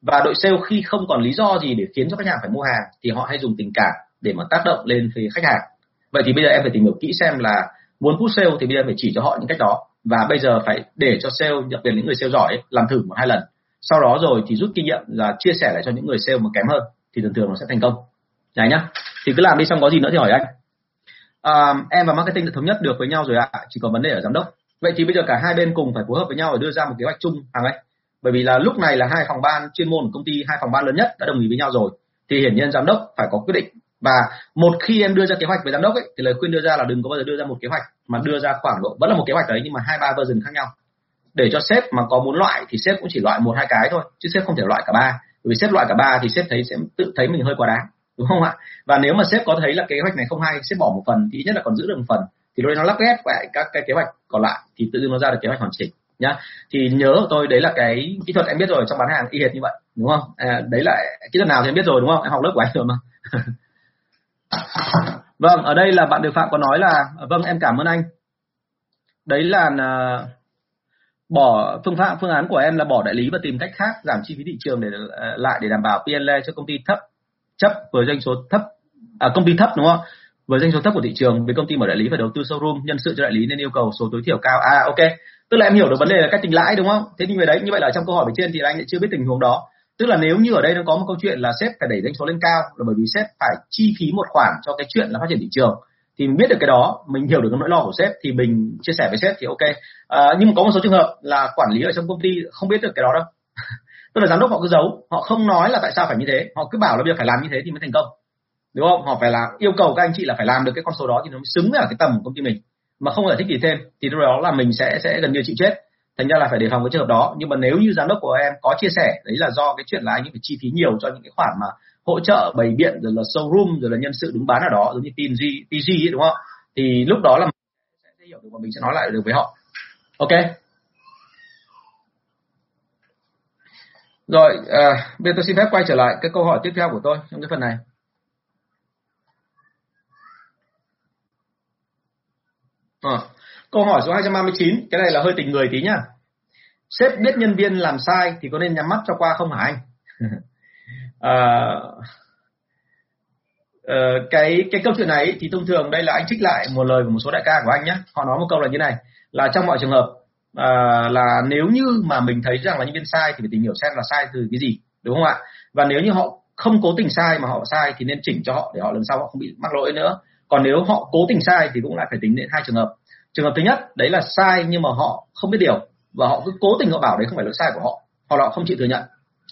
Và đội sale khi không còn lý do gì để khiến cho khách hàng phải mua hàng thì họ hay dùng tình cảm để mà tác động lên phía khách hàng. Vậy thì bây giờ em phải tìm hiểu kỹ xem là muốn push sale thì bây giờ phải chỉ cho họ những cách đó. Và bây giờ phải để cho sale đặc biệt những người sale giỏi ấy, làm thử một hai lần. Sau đó rồi thì rút kinh nghiệm là chia sẻ lại cho những người sale mà kém hơn thì thường thường nó sẽ thành công. Này nhá thì cứ làm đi xong có gì nữa thì hỏi anh à, em và marketing đã thống nhất được với nhau rồi ạ. Chỉ còn vấn đề ở giám đốc. Vậy thì bây giờ cả hai bên cùng phải phối hợp với nhau để đưa ra một kế hoạch chung hàng ấy bởi vì là lúc này là hai phòng ban chuyên môn của công ty hai phòng ban lớn nhất đã đồng ý với nhau rồi. Thì hiển nhiên giám đốc phải có quyết định. Và một khi em đưa ra kế hoạch với giám đốc ấy thì lời khuyên đưa ra là đừng có bao giờ đưa ra một kế hoạch mà đưa ra khoảng độ vẫn là một kế hoạch đấy nhưng mà hai ba version khác nhau. Để cho sếp mà có muốn loại thì sếp cũng chỉ loại một hai cái thôi chứ sếp không thể loại cả ba. Bởi vì sếp loại cả ba thì sếp thấy sẽ tự thấy mình hơi quá đáng đúng không ạ? Và nếu mà sếp có thấy là kế hoạch này không hay sếp bỏ một phần thì ít nhất là còn giữ được một phần thì lúc đấy nó lắp ghép lại các cái kế hoạch còn lại thì tự dưng nó ra được kế hoạch hoàn chỉnh nhá. Thì nhớ của tôi đấy là cái kỹ thuật em biết rồi trong bán hàng y hệt như vậy đúng không? À, đấy là kỹ thuật nào thì em biết rồi đúng không? Em học lớp của anh rồi mà. Vâng ở đây là bạn Điều Phạm có nói là vâng em cảm ơn anh. Đấy là uh, bỏ phương pháp phương án của em là bỏ đại lý và tìm cách khác giảm chi phí thị trường để uh, lại để đảm bảo PNL cho công ty thấp chấp với doanh số thấp à, công ty thấp đúng không? Với doanh số thấp của thị trường với công ty mở đại lý phải đầu tư showroom nhân sự cho đại lý nên yêu cầu số tối thiểu cao. À ok. Tức là em hiểu được vấn đề là cách tính lãi đúng không? Thế nhưng về đấy như vậy là trong câu hỏi bên trên thì anh lại chưa biết tình huống đó. Tức là nếu như ở đây nó có một câu chuyện là sếp phải đẩy doanh số lên cao là bởi vì sếp phải chi phí một khoản cho cái chuyện là phát triển thị trường thì mình biết được cái đó mình hiểu được cái nỗi lo của sếp thì mình chia sẻ với sếp thì ok. À, nhưng mà có một số trường hợp là quản lý ở trong công ty không biết được cái đó đâu tức là giám đốc họ cứ giấu họ không nói là tại sao phải như thế. Họ cứ bảo là bây giờ phải làm như thế thì mới thành công. Đúng không? Họ phải là yêu cầu các anh chị là phải làm được cái con số đó thì nó mới xứng với cái tầm của công ty mình. Mà không giải thích gì thêm thì lúc đó là mình sẽ sẽ gần như chịu chết. Thành ra là phải đề phòng cái trường hợp đó. Nhưng mà nếu như giám đốc của em có chia sẻ đấy là do cái chuyện là anh ấy phải chi phí nhiều cho những cái khoản mà hỗ trợ bày biện rồi là showroom rồi là nhân sự đứng bán ở đó giống như PG PG ấy, đúng không? Thì lúc đó là mình sẽ hiểu được và mình sẽ nói lại được với họ. Ok? Rồi à, bây giờ tôi xin phép quay trở lại cái câu hỏi tiếp theo của tôi trong cái phần này. À, câu hỏi số 239 cái này là hơi tình người tí nhá. Sếp biết nhân viên làm sai thì có nên nhắm mắt cho qua không hả anh? À, uh, cái cái câu chuyện này thì thông thường đây là anh trích lại một lời của một số đại ca của anh nhé họ nói một câu là như này là trong mọi trường hợp à, là nếu như mà mình thấy rằng là nhân viên sai thì phải tìm hiểu xem là sai từ cái gì đúng không ạ? Và nếu như họ không cố tình sai mà họ sai thì nên chỉnh cho họ để họ lần sau họ không bị mắc lỗi nữa. Còn nếu họ cố tình sai thì cũng lại phải tính đến hai trường hợp. Trường hợp thứ nhất đấy là sai nhưng mà họ không biết điều và họ cứ cố tình họ bảo đấy không phải lỗi sai của họ hoặc là họ không chịu thừa nhận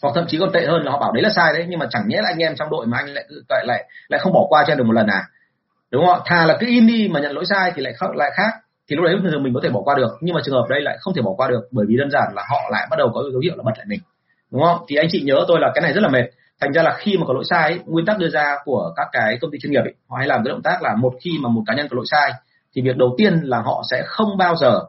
hoặc thậm chí còn tệ hơn là họ bảo đấy là sai đấy nhưng mà chẳng nhẽ là anh em trong đội mà anh lại lại lại lại không bỏ qua cho được một lần à? Đúng không thà là cứ in đi mà nhận lỗi sai thì lại khác lại khác thì lúc đấy thường mình có thể bỏ qua được. Nhưng mà trường hợp đây lại không thể bỏ qua được bởi vì đơn giản là họ lại bắt đầu có dấu hiệu là bật lại mình. Đúng không? Thì anh chị nhớ tôi là cái này rất là mệt. Thành ra là khi mà có lỗi sai ấy, nguyên tắc đưa ra của các cái công ty chuyên nghiệp ấy, họ hay làm cái động tác là một khi mà một cá nhân có lỗi sai thì việc đầu tiên là họ sẽ không bao giờ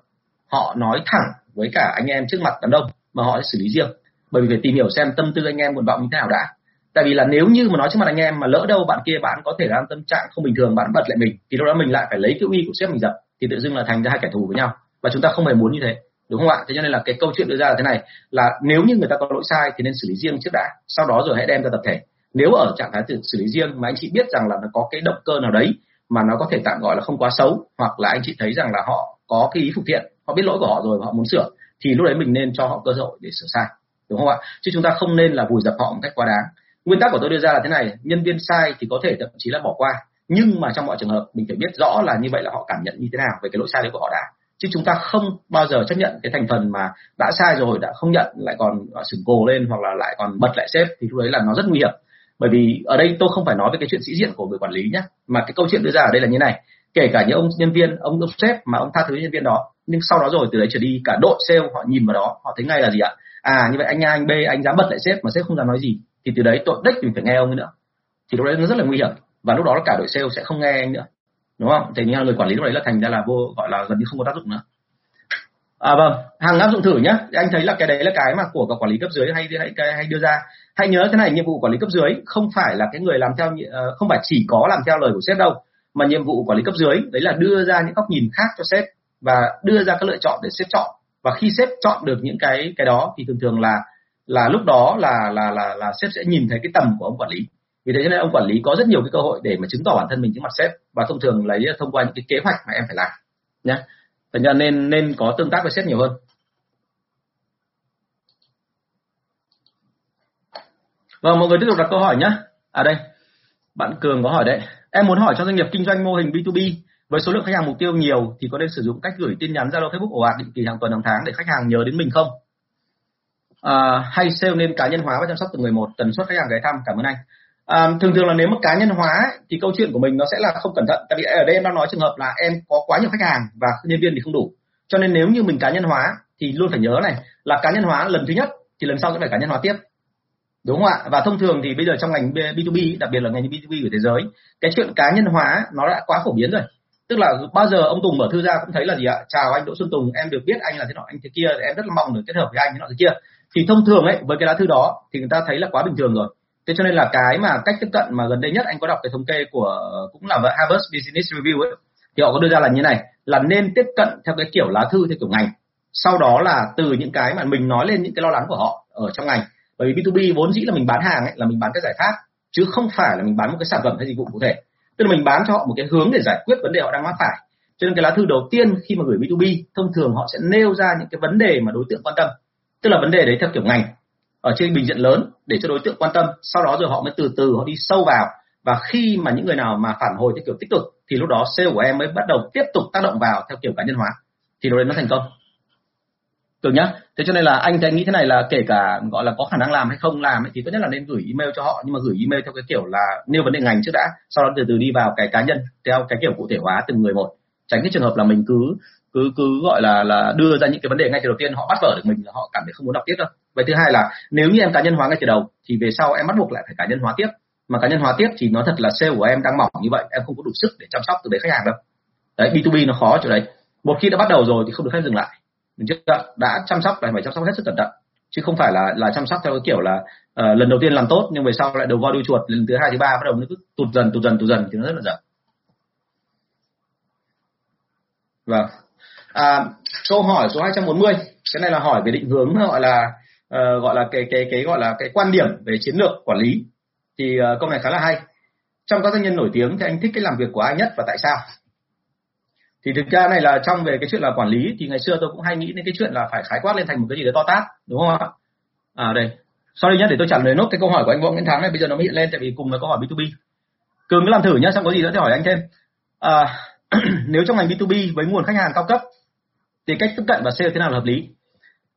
họ nói thẳng với cả anh em trước mặt đám đông mà họ sẽ xử lý riêng. Bởi vì phải tìm hiểu xem tâm tư anh em nguyện vọng như thế nào đã. Tại vì là nếu như mà nói trước mặt anh em mà lỡ đâu bạn kia bạn có thể đang tâm trạng không bình thường bạn bật lại mình thì lúc đó mình lại phải lấy cái uy của sếp mình dập thì tự dưng là thành ra hai kẻ thù với nhau. Và chúng ta không hề muốn như thế, đúng không ạ? Thế cho nên là cái câu chuyện đưa ra là thế này, là nếu như người ta có lỗi sai thì nên xử lý riêng trước đã, sau đó rồi hãy đem ra tập thể. Nếu ở trạng thái xử lý riêng mà anh chị biết rằng là nó có cái động cơ nào đấy mà nó có thể tạm gọi là không quá xấu, hoặc là anh chị thấy rằng là họ có cái ý phục thiện, họ biết lỗi của họ rồi và họ muốn sửa, thì lúc đấy mình nên cho họ cơ hội để sửa sai, đúng không ạ? Chứ chúng ta không nên là vùi dập họ một cách quá đáng. Nguyên tắc của tôi đưa ra là thế này, nhân viên sai thì có thể thậm chí là bỏ qua nhưng mà trong mọi trường hợp, mình phải biết rõ là như vậy là họ cảm nhận như thế nào về cái lỗi sai đấy của họ đã. Chứ chúng ta không bao giờ chấp nhận cái thành phần mà đã sai rồi, đã không nhận, lại còn sừng cồ lên hoặc là lại còn bật lại sếp thì lúc đấy là nó rất nguy hiểm. Bởi vì ở đây tôi không phải nói về cái chuyện sĩ diện của người quản lý nhé mà cái câu chuyện đưa ra ở đây là như này. Kể cả những ông nhân viên, ông ông sếp mà ông tha thứ nhân viên đó, nhưng sau đó rồi từ đấy trở đi, cả đội sale họ nhìn vào đó, họ thấy ngay là gì ạ? À như vậy anh A, anh B, anh dám bật lại sếp mà sếp không dám nói gì, thì từ đấy tội đích mình phải nghe ông ấy nữa. Thì lúc đấy nó rất là nguy hiểm và lúc đó cả đội sale sẽ không nghe anh nữa đúng không thì như là người quản lý lúc đấy là thành ra là vô gọi là gần như không có tác dụng nữa À vâng, hàng áp dụng thử nhé. Anh thấy là cái đấy là cái mà của cả quản lý cấp dưới hay hay hay đưa ra. Hãy nhớ thế này, nhiệm vụ quản lý cấp dưới không phải là cái người làm theo ờ, không phải chỉ có làm theo lời của sếp đâu, mà nhiệm vụ quản lý cấp dưới đấy là đưa ra những góc nhìn khác cho sếp và đưa ra các lựa chọn để sếp chọn. Và khi sếp chọn được những cái cái đó thì thường thường là là lúc đó là là là là sếp sẽ nhìn thấy cái tầm của ông quản lý. Vì thế cho nên ông quản lý có rất nhiều cái cơ hội để mà chứng tỏ bản thân mình trước mặt sếp. Và thông thường lấy thông qua những cái kế hoạch mà em phải làm nhé thành ra nên nên có tương tác với sếp nhiều hơn. Vâng mọi người tiếp tục đặt câu hỏi nhé à đây. Bạn cường có hỏi đấy. Em muốn hỏi cho doanh nghiệp kinh doanh mô hình B2B với số lượng khách hàng mục tiêu nhiều thì có nên sử dụng cách gửi tin nhắn Zalo Facebook ồ ạt định kỳ hàng tuần hàng tháng để khách hàng nhớ đến mình không? À, hay sale nên cá nhân hóa và chăm sóc từng người một tần suất khách hàng ghé thăm? Cảm ơn anh à, thường thường là nếu mà cá nhân hóa thì câu chuyện của mình nó sẽ là không cẩn thận. Tại vì ở đây em đang nói trường hợp là em có quá nhiều khách hàng và nhân viên thì không đủ. Cho nên nếu như mình cá nhân hóa thì luôn phải nhớ này là cá nhân hóa lần thứ nhất thì lần sau sẽ phải cá nhân hóa tiếp. Đúng không ạ? Và thông thường thì bây giờ trong ngành B2B đặc biệt là ngành B2B của thế giới cái chuyện cá nhân hóa nó đã quá phổ biến rồi. Tức là bao giờ ông Tùng mở thư ra cũng thấy là gì ạ? Chào anh Đỗ Xuân Tùng em được biết anh là thế nọ anh thế kia em rất là mong được kết hợp với anh thế nọ thế kia. Thì thông thường ấy với cái lá thư đó thì người ta thấy là quá bình thường rồi thế cho nên là cái mà cách tiếp cận mà gần đây nhất anh có đọc cái thống kê của, cũng là Harvard Business Review ấy, thì họ có đưa ra là như này, là nên tiếp cận theo cái kiểu lá thư theo kiểu ngành. Sau đó là từ những cái mà mình nói lên những cái lo lắng của họ ở trong ngành. Bởi vì B2B vốn dĩ là mình bán hàng ấy, là mình bán cái giải pháp, chứ không phải là mình bán một cái sản phẩm hay dịch vụ cụ thể. Tức là mình bán cho họ một cái hướng để giải quyết vấn đề họ đang mắc phải. Cho nên cái lá thư đầu tiên khi mà gửi B2B thông thường họ sẽ nêu ra những cái vấn đề mà đối tượng quan tâm. Tức là vấn đề đấy theo kiểu ngành ở trên bình diện lớn để cho đối tượng quan tâm sau đó rồi họ mới từ từ họ đi sâu vào. Và khi mà những người nào mà phản hồi theo kiểu tích cực thì lúc đó sale của em mới bắt đầu tiếp tục tác động vào theo kiểu cá nhân hóa. Thì lúc đấy nó thành công. Được nhá. Thế cho nên là anh thấy nghĩ thế này là kể cả gọi là có khả năng làm hay không làm ấy, thì tốt nhất là nên gửi email cho họ nhưng mà gửi email theo cái kiểu là nêu vấn đề ngành trước đã sau đó từ từ đi vào cái cá nhân theo cái kiểu cụ thể hóa từng người một. Tránh cái trường hợp là mình cứ cứ cứ gọi là là đưa ra những cái vấn đề ngay từ đầu tiên họ bắt vở được mình là họ cảm thấy không muốn đọc tiếp đâu vậy thứ hai là nếu như em cá nhân hóa ngay từ đầu thì về sau em bắt buộc lại phải cá nhân hóa tiếp. Mà cá nhân hóa tiếp thì nó thật là sale của em đang mỏng như vậy em không có đủ sức để chăm sóc từ đấy khách hàng đâu. Đấy B2B nó khó chỗ đấy. Một khi đã bắt đầu rồi thì không được phép dừng lại. Mình chưa đã chăm sóc là phải chăm sóc hết sức cẩn thận. Chứ không phải là là chăm sóc theo cái kiểu là uh, lần đầu tiên làm tốt nhưng về sau lại đầu voi đuôi chuột lần thứ hai thứ ba bắt đầu nó cứ tụt dần tụt dần tụt dần thì nó rất là dở. Vâng. À, câu hỏi số 240 cái này là hỏi về định hướng gọi là uh, gọi là cái cái cái gọi là cái quan điểm về chiến lược quản lý thì uh, câu này khá là hay. Trong các doanh nhân nổi tiếng thì anh thích cái làm việc của ai nhất và tại sao? Thì thực ra này là trong về cái chuyện là quản lý thì ngày xưa tôi cũng hay nghĩ đến cái chuyện là phải khái quát lên thành một cái gì đó to tát đúng không ạ? À đây. Sorry nhé để tôi trả lời nốt cái câu hỏi của anh Võ Nguyễn Thắng này bây giờ nó mới hiện lên tại vì cùng là câu hỏi B2B cường cứ làm thử nhá xong có gì nữa thì hỏi anh thêm. À, nếu trong ngành B2B với nguồn khách hàng cao cấp thì cách tiếp cận và sale thế nào là hợp lý?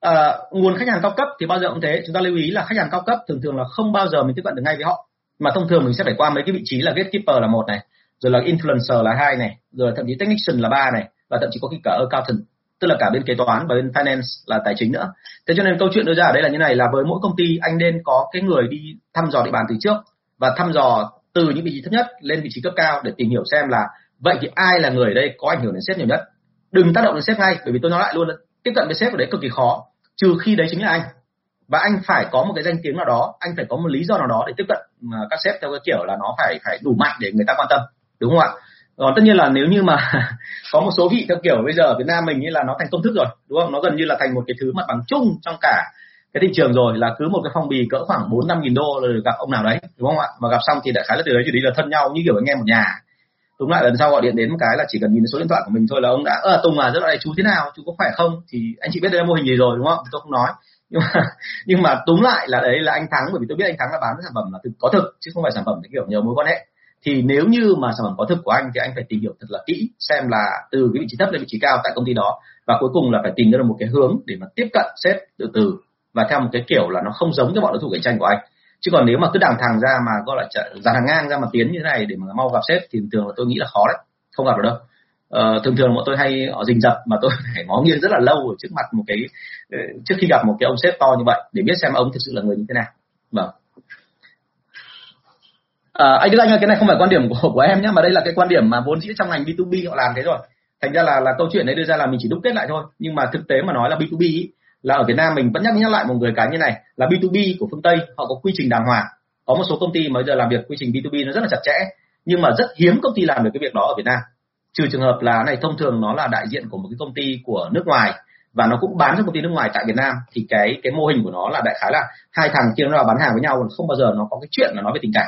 À, nguồn khách hàng cao cấp thì bao giờ cũng thế. Chúng ta lưu ý là khách hàng cao cấp thường thường là không bao giờ mình tiếp cận được ngay với họ. Mà thông thường mình sẽ phải qua mấy cái vị trí là gatekeeper là một này rồi là influencer là hai này rồi thậm chí technician là ba này và thậm chí có khi cả accountant tức là cả bên kế toán và bên finance là tài chính nữa. Thế cho nên câu chuyện đưa ra ở đây là như này là với mỗi công ty anh nên có cái người đi thăm dò địa bàn từ trước và thăm dò từ những vị trí thấp nhất lên vị trí cấp cao để tìm hiểu xem là vậy thì ai là người ở đây có ảnh hưởng đến sếp nhiều nhất. Đừng tác động đến sếp ngay bởi vì tôi nói lại luôn tiếp cận với sếp ở đấy cực kỳ khó, trừ khi đấy chính là anh. Và anh phải có một cái danh tiếng nào đó, anh phải có một lý do nào đó để tiếp cận mà các sếp theo cái kiểu là nó phải phải đủ mạnh để người ta quan tâm, đúng không ạ? Còn tất nhiên là nếu như mà có một số vị theo kiểu bây giờ ở Việt Nam mình như là nó thành công thức rồi, đúng không? Nó gần như là thành một cái thứ mặt bằng chung trong cả cái thị trường rồi, là cứ một cái phong bì cỡ khoảng bốn năm nghìn đô là gặp ông nào đấy, đúng không ạ? Mà gặp xong thì đại khái là từ đấy chỉ đi là thân nhau như kiểu anh em một nhà. Tùng lại lần sau gọi điện đến một cái là chỉ cần nhìn số điện thoại của mình thôi là ông đã ờ Tùng à rất là chú thế nào? Chú có khỏe không? Thì anh chị biết đây là mô hình gì rồi, đúng không? Tôi không nói. Nhưng mà nhưng mà túm lại là đấy, là anh thắng, bởi vì tôi biết anh thắng là bán sản phẩm là thực, có thực, chứ không phải sản phẩm kiểu nhờ mối quan hệ. Thì nếu như mà sản phẩm có thực của anh thì anh phải tìm hiểu thật là kỹ, xem là từ cái vị trí thấp lên vị trí cao tại công ty đó, và cuối cùng là phải tìm ra được một cái hướng để mà tiếp cận sếp từ từ, và theo một cái kiểu là nó không giống cái bọn đối thủ cạnh tranh của anh chứ còn nếu mà cứ đàng thàng ra mà gọi là dàn hàng ngang ra mà tiến như thế này để mà mau gặp sếp thì thường là tôi nghĩ là khó đấy không gặp được đâu. Ờ, thường thường bọn tôi hay họ rình rập mà tôi phải ngó nghiêng rất là lâu ở trước mặt một cái ờ, trước khi gặp một cái ông sếp to như vậy để biết xem ông thực sự là người như thế nào. Vâng. À, anh Đức Anh ơi, cái này không phải quan điểm của của em nhé mà đây là cái quan điểm mà vốn dĩ trong ngành B2B họ làm thế rồi. Thành ra là là câu chuyện đấy đưa ra là mình chỉ đúc kết lại thôi. Nhưng mà thực tế mà nói là B2B ý, là ở Việt Nam mình vẫn nhắc nhắc lại một người cái như này là B2B của phương Tây. Họ có quy trình đàng hoàng. Có một số công ty mà bây giờ làm việc quy trình B2B nó rất là chặt chẽ, nhưng mà rất hiếm công ty làm được cái việc đó ở Việt Nam. Trừ trường hợp là này, thông thường nó là đại diện của một cái công ty của nước ngoài và nó cũng bán cho công ty nước ngoài tại Việt Nam, thì cái cái mô hình của nó là đại khái là hai thằng kia nó là bán hàng với nhau không bao giờ nó có cái chuyện là nói về tình cảm.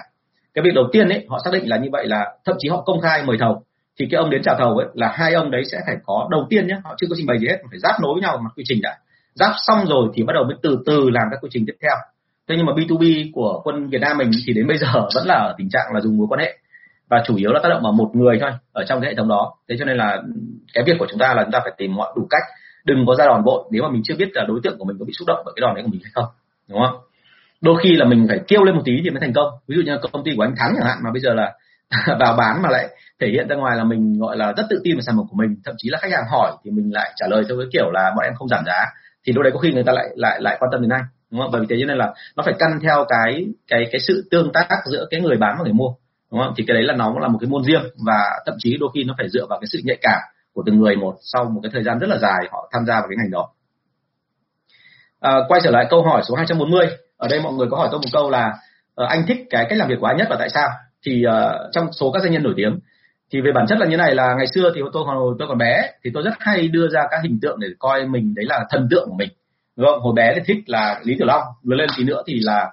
Cái việc đầu tiên ấy, họ xác định là như vậy là thậm chí họ công khai mời thầu, thì cái ông đến chào thầu ấy là hai ông đấy sẽ phải có, đầu tiên nhé họ chưa có trình bày gì hết, phải giáp nối với nhau mặt quy trình đã giáp xong rồi thì bắt đầu mới từ từ làm các quy trình tiếp theo. Thế nhưng mà B2B của quân Việt Nam mình thì đến bây giờ vẫn là ở tình trạng là dùng mối quan hệ. Và chủ yếu là tác động vào một người thôi, ở trong cái hệ thống đó. Thế cho nên là cái việc của chúng ta là chúng ta phải tìm mọi đủ cách. Đừng có ra đòn vội. Nếu mà mình chưa biết là đối tượng của mình có bị xúc động bởi cái đòn đấy của mình hay không, đúng không? Đôi khi là mình phải kêu lên một tí thì mới thành công. Ví dụ như công ty của anh thắng chẳng hạn, mà bây giờ là vào bán mà lại thể hiện ra ngoài là mình gọi là rất tự tin về sản phẩm của mình. Thậm chí là khách hàng hỏi thì mình lại trả lời theo cái kiểu là bọn em không giảm giá thì lúc đấy có khi người ta lại lại lại quan tâm đến anh đúng không? Bởi vì thế cho nên là nó phải căn theo cái cái cái sự tương tác giữa cái người bán và người mua đúng không? Thì cái đấy là nó cũng là một cái môn riêng và thậm chí đôi khi nó phải dựa vào cái sự nhạy cảm của từng người một sau một cái thời gian rất là dài họ tham gia vào cái ngành đó. À, quay trở lại câu hỏi số 240 ở đây mọi người có hỏi tôi một câu là uh, anh thích cái cách làm việc của anh nhất và tại sao? Thì uh, trong số các doanh nhân nổi tiếng thì về bản chất là như này là ngày xưa thì tôi còn tôi còn bé thì tôi rất hay đưa ra các hình tượng để coi mình đấy là thần tượng của mình. Đúng không hồi bé thì thích là lý tiểu long lớn lên tí nữa thì là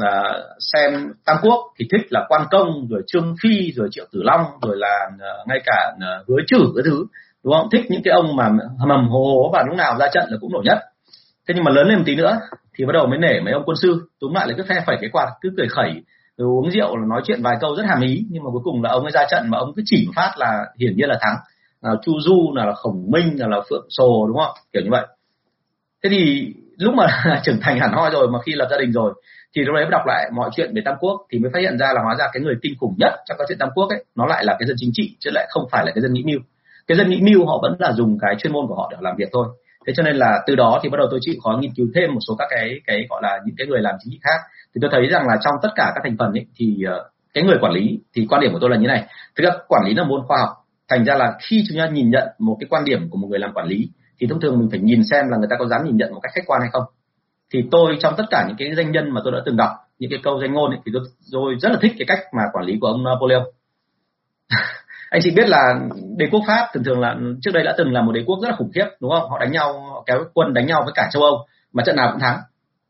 à, xem tam quốc thì thích là quan công rồi trương phi rồi triệu tử long rồi là à, ngay cả à, hứa chử cái thứ đúng không? Thích những cái ông mà mầm hồ hồ và lúc nào ra trận là cũng nổi nhất. Thế nhưng mà lớn lên một tí nữa thì bắt đầu mới nể mấy ông quân sư túm lại là cứ phe phẩy cái quạt cứ cười khẩy rồi uống rượu là nói chuyện vài câu rất hàm ý nhưng mà cuối cùng là ông ấy ra trận mà ông cứ chỉ phát là hiển nhiên là thắng. Là chu du là, là khổng minh là, là phượng sồ đúng không kiểu như vậy. Thế thì lúc mà trưởng thành hẳn hoi rồi mà khi lập gia đình rồi thì lúc đấy đọc lại mọi chuyện về tam quốc thì mới phát hiện ra là hóa ra cái người kinh khủng nhất trong các chuyện tam quốc ấy nó lại là cái dân chính trị chứ lại không phải là cái dân nghĩ mưu cái dân nghĩ mưu họ vẫn là dùng cái chuyên môn của họ để làm việc thôi thế cho nên là từ đó thì bắt đầu tôi chịu khó nghiên cứu thêm một số các cái cái gọi là những cái người làm chính trị khác. Thì tôi thấy rằng là trong tất cả các thành phần ấy, thì ờ, cái người quản lý thì quan điểm của tôi là như này. Thực ra quản lý là môn khoa học. Thành ra là khi chúng ta nhìn nhận một cái quan điểm của một người làm quản lý thì thông thường mình phải nhìn xem là người ta có dám nhìn nhận một cách khách quan hay không. Thì tôi trong tất cả những cái danh nhân mà tôi đã từng đọc những cái câu danh ngôn ấy, thì tôi, tôi rất là thích cái cách mà quản lý của ông Napoleon. anh chị biết là đế quốc pháp thường thường là trước đây đã từng là một đế quốc rất là khủng khiếp đúng không? Họ đánh nhau họ kéo quân đánh nhau với cả châu âu mà trận nào cũng thắng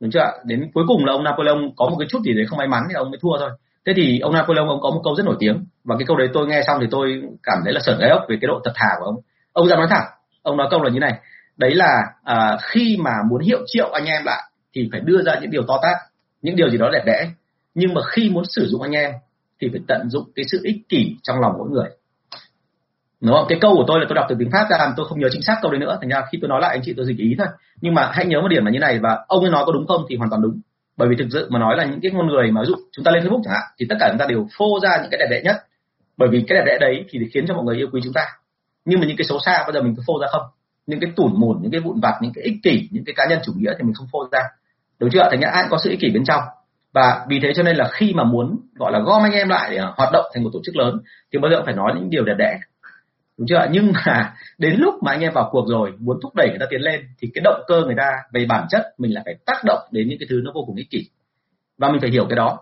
đúng chưa đến cuối cùng là ông napoleon có một cái chút gì đấy không may mắn thì ông mới thua thôi. Thế thì ông napoleon ông có một câu rất nổi tiếng và cái câu đấy tôi nghe xong thì tôi cảm thấy là sởn gai ốc về cái độ thật thà của ông. Ông ra nói thẳng ông nói câu là như này đấy là à, khi mà muốn hiệu triệu anh em lại thì phải đưa ra những điều to tát những điều gì đó đẹp đẽ nhưng mà khi muốn sử dụng anh em thì phải tận dụng cái sự ích kỷ trong lòng mỗi người đúng không? Cái câu của tôi là tôi đọc từ tiếng pháp ra tôi không nhớ chính xác câu đấy nữa. Thành ra khi tôi nói lại anh chị tôi dịch ý thôi. Nhưng mà hãy nhớ một điểm là như này và ông ấy nói có đúng không thì hoàn toàn đúng. Bởi vì thực sự mà nói là những cái con người mà ví dụ chúng ta lên facebook chẳng hạn, thì tất cả chúng ta đều phô ra những cái đẹp đẽ nhất. Bởi vì cái đẹp đẽ đấy thì khiến cho mọi người yêu quý chúng ta. Nhưng mà những cái xấu xa bây giờ mình cứ phô ra không? Những cái tủn mủn, những cái vụn vặt, những cái ích kỷ, những cái cá nhân chủ nghĩa thì mình không phô ra. Đúng chưa? Thành ra ai cũng có sự ích kỷ bên trong. Và vì thế cho nên là khi mà muốn, gọi là gom anh em lại để à, hoạt động thành một tổ chức lớn, thì bao giờ cũng phải nói những điều đẹp đẽ đúng chưa nhưng mà đến lúc mà anh em vào cuộc rồi muốn thúc đẩy người ta tiến lên thì cái động cơ người ta về bản chất mình là phải tác động đến những cái thứ nó vô cùng ích kỷ. Và mình phải hiểu cái đó.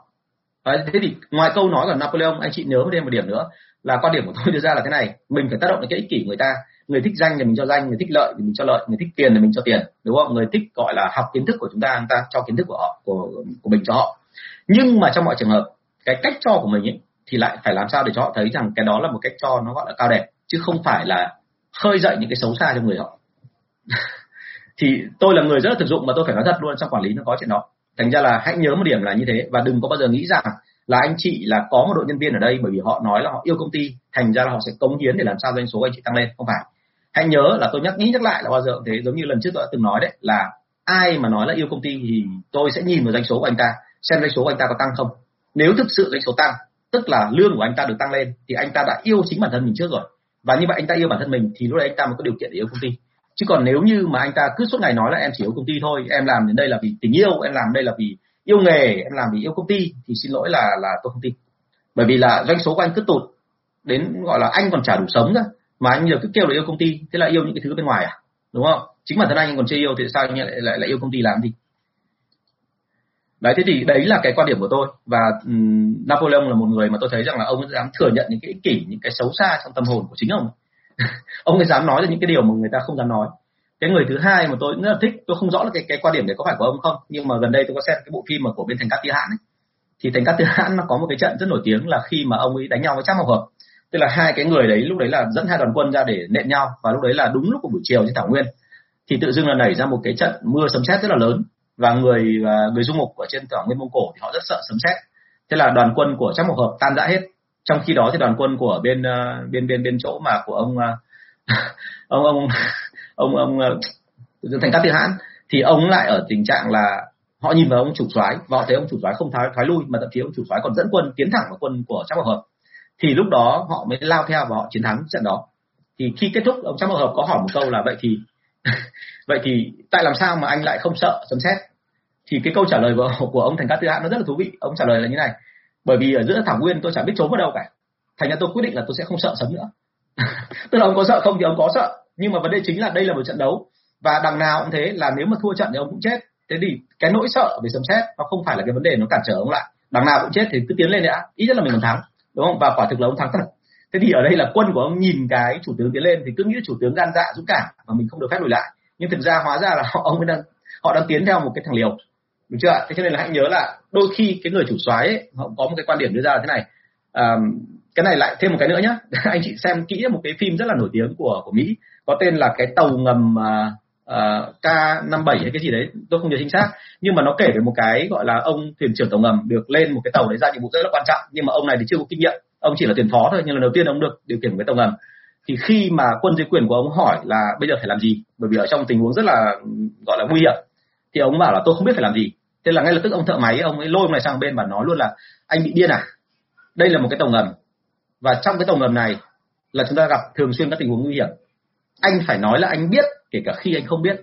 À, thế thì ngoài câu nói của Napoleon anh chị nhớ thêm một điểm nữa là quan điểm của tôi đưa ra là thế này mình phải tác động đến cái ích kỷ người ta. Người thích danh thì mình cho danh người thích lợi thì mình cho lợi người thích tiền thì mình cho tiền đúng không? Người thích gọi là học kiến thức của chúng ta chúng ta cho kiến thức của họ của của mình cho họ. Nhưng mà trong mọi trường hợp cái cách cho của mình ấy, thì lại phải làm sao để cho họ thấy rằng cái đó là một cách cho nó gọi là cao đẹp chứ không phải là khơi dậy những cái xấu xa trong người họ. Thì tôi là người rất là thực dụng mà tôi phải nói thật luôn, trong quản lý nó có chuyện đó. Thành ra là hãy nhớ một điểm là như thế, và đừng có bao giờ nghĩ rằng là anh chị là có một đội nhân viên ở đây bởi vì họ nói là họ yêu công ty, thành ra là họ sẽ cống hiến để làm sao doanh số anh chị tăng lên, không phải. Hãy nhớ là tôi nhắc, nghĩ nhắc lại là bao giờ thế, giống như lần trước tôi đã từng nói đấy, là ai mà nói là yêu công ty thì tôi sẽ nhìn vào doanh số của anh ta, xem doanh số của anh ta có tăng không. Nếu thực sự doanh số tăng, tức là lương của anh ta được tăng lên, thì anh ta đã yêu chính bản thân mình trước rồi và như vậy anh ta yêu bản thân mình thì lúc đấy anh ta mới có điều kiện để yêu công ty. Chứ còn nếu như mà anh ta cứ suốt ngày nói là em chỉ yêu công ty thôi em làm đến đây là vì tình yêu em làm đây là vì yêu nghề em làm vì yêu công ty thì xin lỗi là là tôi không tin. Bởi vì là doanh số của anh cứ tụt đến gọi là anh còn trả đủ sống ra mà anh giờ cứ kêu là yêu công ty thế là yêu những cái thứ bên ngoài à? Đúng không? Chính bản thân anh còn chưa yêu thì sao anh lại lại, lại yêu công ty làm gì? Đấy thế thì đấy là cái quan điểm của tôi. Và um, Napoleon là một người mà tôi thấy rằng là ông ấy dám thừa nhận những cái ích kỷ những cái xấu xa trong tâm hồn của chính ông. Ông ấy dám nói ra những cái điều mà người ta không dám nói. Cái người thứ hai mà tôi rất là thích tôi không rõ là cái cái quan điểm đấy có phải của ông không nhưng mà gần đây tôi có xem cái bộ phim mà của bên thành cát tư hãn ấy. thì thành cát tư hãn nó có một cái trận rất nổi tiếng là khi mà ông ấy đánh nhau với Trang mộc hợp. Tức là hai cái người đấy lúc đấy là dẫn hai đoàn quân ra để nện nhau và lúc đấy là đúng lúc của buổi chiều trên thảo nguyên. Thì tự dưng là nảy ra một cái trận mưa sấm sét rất là lớn và người người du mục ở trên thảo nguyên mông cổ thì họ rất sợ sấm sét. Thế là đoàn quân của trác mộc hợp tan rã hết. Trong khi đó thì đoàn quân của bên ờ, bên bên bên chỗ mà của ông ờ, ông ông ông ông ờ, ông thành cát tiên hãn, thì ông lại ở tình trạng là họ nhìn vào ông chủ soái và họ thấy ông chủ soái không thoái thoái lui, mà thậm chí ông chủ soái còn dẫn quân tiến thẳng vào quân của trác mộc hợp. Thì lúc đó họ mới lao theo và họ chiến thắng trận đó. Thì khi kết thúc, ông trác mộc hợp có hỏi một câu là, vậy thì vậy thì tại làm sao mà anh lại không sợ sấm sét? Thì cái câu trả lời của, của ông thành cát tư hãn nó rất là thú vị. Ông trả lời là như này. Bởi vì ở giữa thảo nguyên tôi chẳng biết trốn vào đâu cả. Thành ra tôi quyết định là tôi sẽ không sợ sấm nữa. Tức là ông có sợ không thì ông có sợ. Nhưng mà vấn đề chính là đây là một trận đấu. Và đằng nào cũng thế là nếu mà thua trận thì ông cũng chết. Thế thì cái nỗi sợ về sấm sét nó không phải là cái vấn đề nó cản trở ông lại. Đằng nào cũng chết thì cứ tiến lên đã. Ít nhất là mình còn thắng. Đúng không? Và quả thực là ông thắng thật. Thế thì ở đây là quân của ông nhìn cái chủ tướng tiến lên thì cứ nghĩ chủ tướng gan dạ dũng cảm mà mình không được phép lùi lại. Nhưng thực ra hóa ra là họ ông ấy đang họ đang tiến theo một cái thằng liều đúng chưa thế cho nên là hãy nhớ là đôi khi cái người chủ soái ấy, họ có một cái quan điểm đưa ra là thế này. À, cái này lại thêm một cái nữa nhé anh chị xem kỹ một cái phim rất là nổi tiếng của của mỹ có tên là cái tàu ngầm uh, uh, K57 hay cái gì đấy tôi không nhớ chính xác. Nhưng mà nó kể về một cái gọi là ông thuyền trưởng tàu ngầm được lên một cái tàu đấy ra nhiệm vụ rất là quan trọng nhưng mà ông này thì chưa có kinh nghiệm. Ông chỉ là thuyền phó thôi nhưng lần đầu tiên ông được điều khiển một cái tàu ngầm. Thì khi mà quân dưới quyền của ông hỏi là bây giờ phải làm gì? Bởi vì ở trong tình huống rất là gọi là nguy hiểm thì ông bảo là tôi không biết phải làm gì thế là ngay lập tức ông thợ máy, ông ấy lôi ông này sang bên và nói luôn là, anh bị điên à? Đây là một cái tàu ngầm. Và trong cái tàu ngầm này là chúng ta gặp thường xuyên các tình huống nguy hiểm. Anh phải nói là anh biết, kể cả khi anh không biết.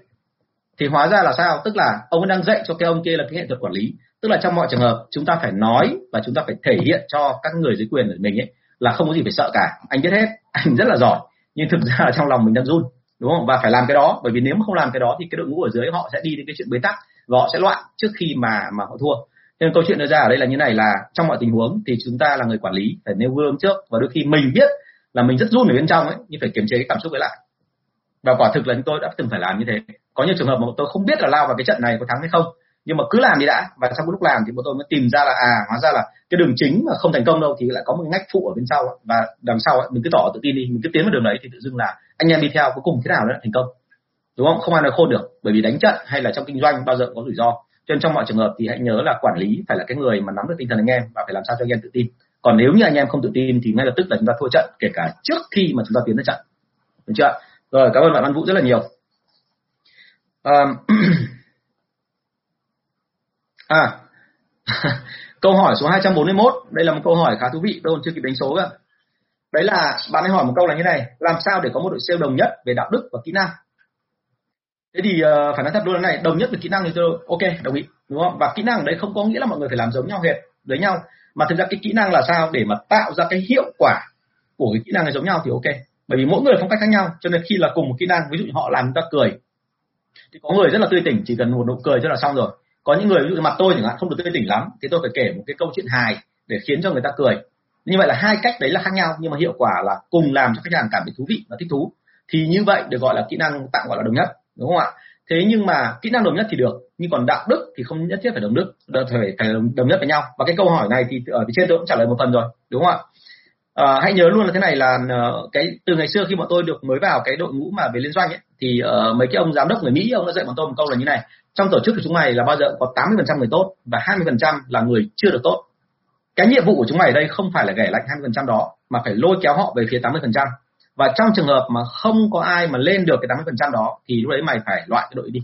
Thì hóa ra là sao? Tức là ông ấy đang dạy cho cái ông kia là cái nghệ thuật quản lý. Tức là trong mọi trường hợp, chúng ta phải nói và chúng ta phải thể hiện cho các người dưới quyền của mình ấy là không có gì phải sợ cả. Anh biết hết, anh rất là giỏi. Nhưng thực ra là trong lòng mình đang run, đúng không? Và phải làm cái đó, bởi vì nếu mà không làm cái đó thì cái đội ngũ ở dưới họ sẽ đi đến cái chuyện bế tắc và họ sẽ loạn trước khi mà mà họ thua. Nên câu chuyện đưa ra ở đây là như này là trong mọi tình huống thì chúng ta là người quản lý phải nêu gương trước và đôi khi mình biết là mình rất run ở bên trong ấy nhưng phải kiềm chế cái cảm xúc ấy lại. Và quả thực là chúng tôi đã từng phải làm như thế. Có nhiều trường hợp mà tôi không biết là lao vào cái trận này có thắng hay không nhưng mà cứ làm đi đã. Và trong lúc làm thì bọn tôi mới tìm ra là à hóa ra là cái đường chính mà không thành công đâu thì lại có một ngách phụ ở bên sau và đằng sau ấy, mình cứ tỏ tự tin đi mình cứ tiến vào đường đấy thì tự dưng là anh em đi theo cuối cùng thế nào nó lại thành công đúng không? Không ai nói khôn được bởi vì đánh trận hay là trong kinh doanh bao giờ cũng có rủi ro. Cho nên trong mọi trường hợp thì hãy nhớ là quản lý phải là cái người mà nắm được tinh thần anh em và phải làm sao cho anh em tự tin. Còn nếu như anh em không tự tin thì ngay lập tức là chúng ta thua trận kể cả trước khi mà chúng ta tiến tới trận. Được chưa rồi cảm ơn bạn Văn Vũ rất là nhiều. Um, à câu hỏi số 241 đây là một câu hỏi khá thú vị tôi còn chưa kịp đánh số cơ. Đấy là bạn ấy hỏi một câu là như này. Làm sao để có một đội sale đồng nhất về đạo đức và kỹ năng? Thế thì ờ, uh, phải nói thật luôn là này đồng nhất về kỹ năng thì tôi ok đồng ý đúng không? Và kỹ năng ở đây không có nghĩa là mọi người phải làm giống nhau hệt với nhau. Mà thực ra cái kỹ năng là sao? Để mà tạo ra cái hiệu quả của cái kỹ năng này giống nhau thì ok. Bởi vì mỗi người phong cách khác nhau cho nên khi là cùng một kỹ năng ví dụ họ làm người ta cười thì có người rất là tươi tỉnh chỉ cần một nụ cười cho là xong rồi. Có những người ví dụ mặt tôi chẳng hạn không được tươi tỉnh lắm thì tôi phải kể một cái câu chuyện hài để khiến cho người ta cười. Như vậy là hai cách đấy là khác nhau nhưng mà hiệu quả là cùng làm cho khách hàng cảm thấy thú vị và thích thú. Thì như vậy được gọi là kỹ năng tạm gọi là đồng nhất đúng không ạ? Thế nhưng mà kỹ năng đồng nhất thì được nhưng còn đạo đức thì không nhất thiết phải đồng đức phải phải đồng nhất với nhau. Và cái câu hỏi này thì ờ, ở phía trên tôi cũng trả lời một phần rồi đúng không ạ? À, hãy nhớ luôn là thế này là ờ, cái từ ngày xưa khi bọn tôi được mới vào cái đội ngũ mà về liên doanh ấy, thì uh, mấy cái ông giám đốc người Mỹ ông đã dạy bọn tôi một câu là như này trong tổ chức của chúng mày là bao giờ có 80% người tốt và 20% là người chưa được tốt. Cái nhiệm vụ của chúng mày ở đây không phải là gảy lạnh 20% đó mà phải lôi kéo họ về phía 80% và trong trường hợp mà không có ai mà lên được cái 80% đó, thì lúc đấy mày phải loại cái đội đi.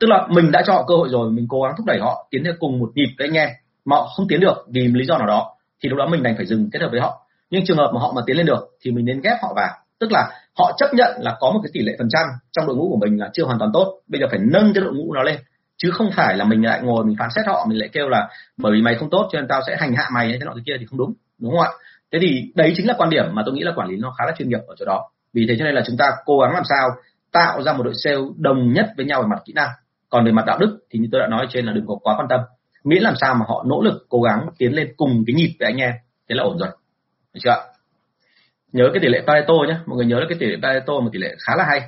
Tức là mình đã cho họ cơ hội rồi, mình cố gắng thúc đẩy họ, tiến theo cùng một nhịp với anh em mà họ không tiến được vì lý do nào đó, thì lúc đó mình đành phải dừng kết hợp với họ. Nhưng trường hợp mà họ mà tiến lên được, thì mình nên ghép họ vào. Tức là họ chấp nhận là có một cái tỷ lệ phần trăm trong đội ngũ của mình là chưa hoàn toàn tốt, bây giờ phải nâng cái đội ngũ nó lên. Chứ không phải là mình lại ngồi mình phán xét họ, mình lại kêu là bởi vì mày không tốt cho nên tao sẽ hành hạ mày thế nọ thế kia thì không đúng đúng không ạ? Thế thì đấy chính là quan điểm mà tôi nghĩ là quản lý nó khá là chuyên nghiệp ở chỗ đó. Vì thế cho nên là chúng ta cố gắng làm sao tạo ra một đội sale đồng nhất với nhau về mặt kỹ năng. Còn về mặt đạo đức thì như tôi đã nói trên là đừng có quá quan tâm. Miễn làm sao mà họ nỗ lực, cố gắng tiến lên cùng cái nhịp với anh em, thế là ổn rồi. Được chưa nhớ cái tỷ lệ Pareto nhé mọi người nhớ là cái tỷ lệ Pareto một tỷ lệ khá là hay.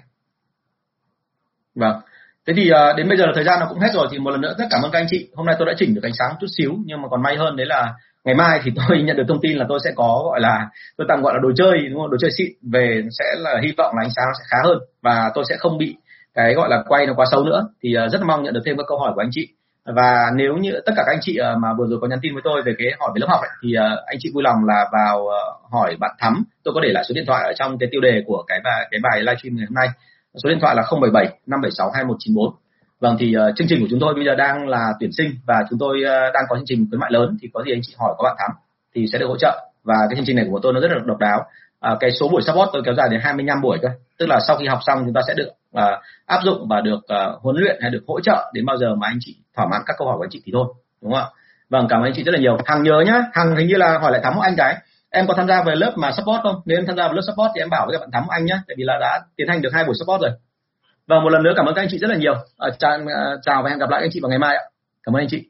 Vâng. Thế thì ờ, đến bây giờ là thời gian nó cũng hết rồi. Thì một lần nữa rất cảm ơn các anh chị. Hôm nay tôi đã chỉnh được ánh sáng chút xíu, nhưng mà còn may hơn đấy là ngày mai thì tôi nhận được thông tin là tôi sẽ có gọi là tôi tạm gọi là đồ chơi đúng không? Đồ chơi xịn về sẽ là hy vọng là ánh sáng sẽ khá hơn và tôi sẽ không bị cái gọi là quay nó quá xấu nữa. Thì ờ, rất mong nhận được thêm các câu hỏi của anh chị. Và nếu như tất cả các anh chị ờ, mà vừa rồi có nhắn tin với tôi về cái hỏi về lớp học ấy, thì ờ, anh chị vui lòng là vào hỏi bạn thắm. Tôi có để lại số điện thoại ở trong cái tiêu đề của cái bài cái bài livestream ngày hôm nay. Số điện thoại là 077 576 2194 Vâng thì uh, chương trình của chúng tôi bây giờ đang là tuyển sinh và chúng tôi uh, đang có chương trình khuyến mại lớn thì có gì anh chị hỏi các bạn thắm thì sẽ được hỗ trợ và cái chương trình này của tôi nó rất là độc đáo. Uh, cái số buổi support tôi kéo dài đến 25 buổi cơ. Tức là sau khi học xong chúng ta sẽ được uh, áp dụng và được uh, huấn luyện hay được hỗ trợ đến bao giờ mà anh chị thỏa mãn các câu hỏi của anh chị thì thôi, đúng không ạ? Vâng cảm ơn anh chị rất là nhiều. Hằng nhớ nhá, Hằng hình như là hỏi lại thắm một anh cái em có tham gia về lớp mà support không? Nếu em tham gia vào lớp support thì em bảo với các bạn thắm anh nhé tại vì là đã tiến hành được hai buổi support rồi. Và một lần nữa cảm ơn các anh chị rất là nhiều. À, chào, và hẹn gặp lại các anh chị vào ngày mai ạ. Cảm ơn anh chị.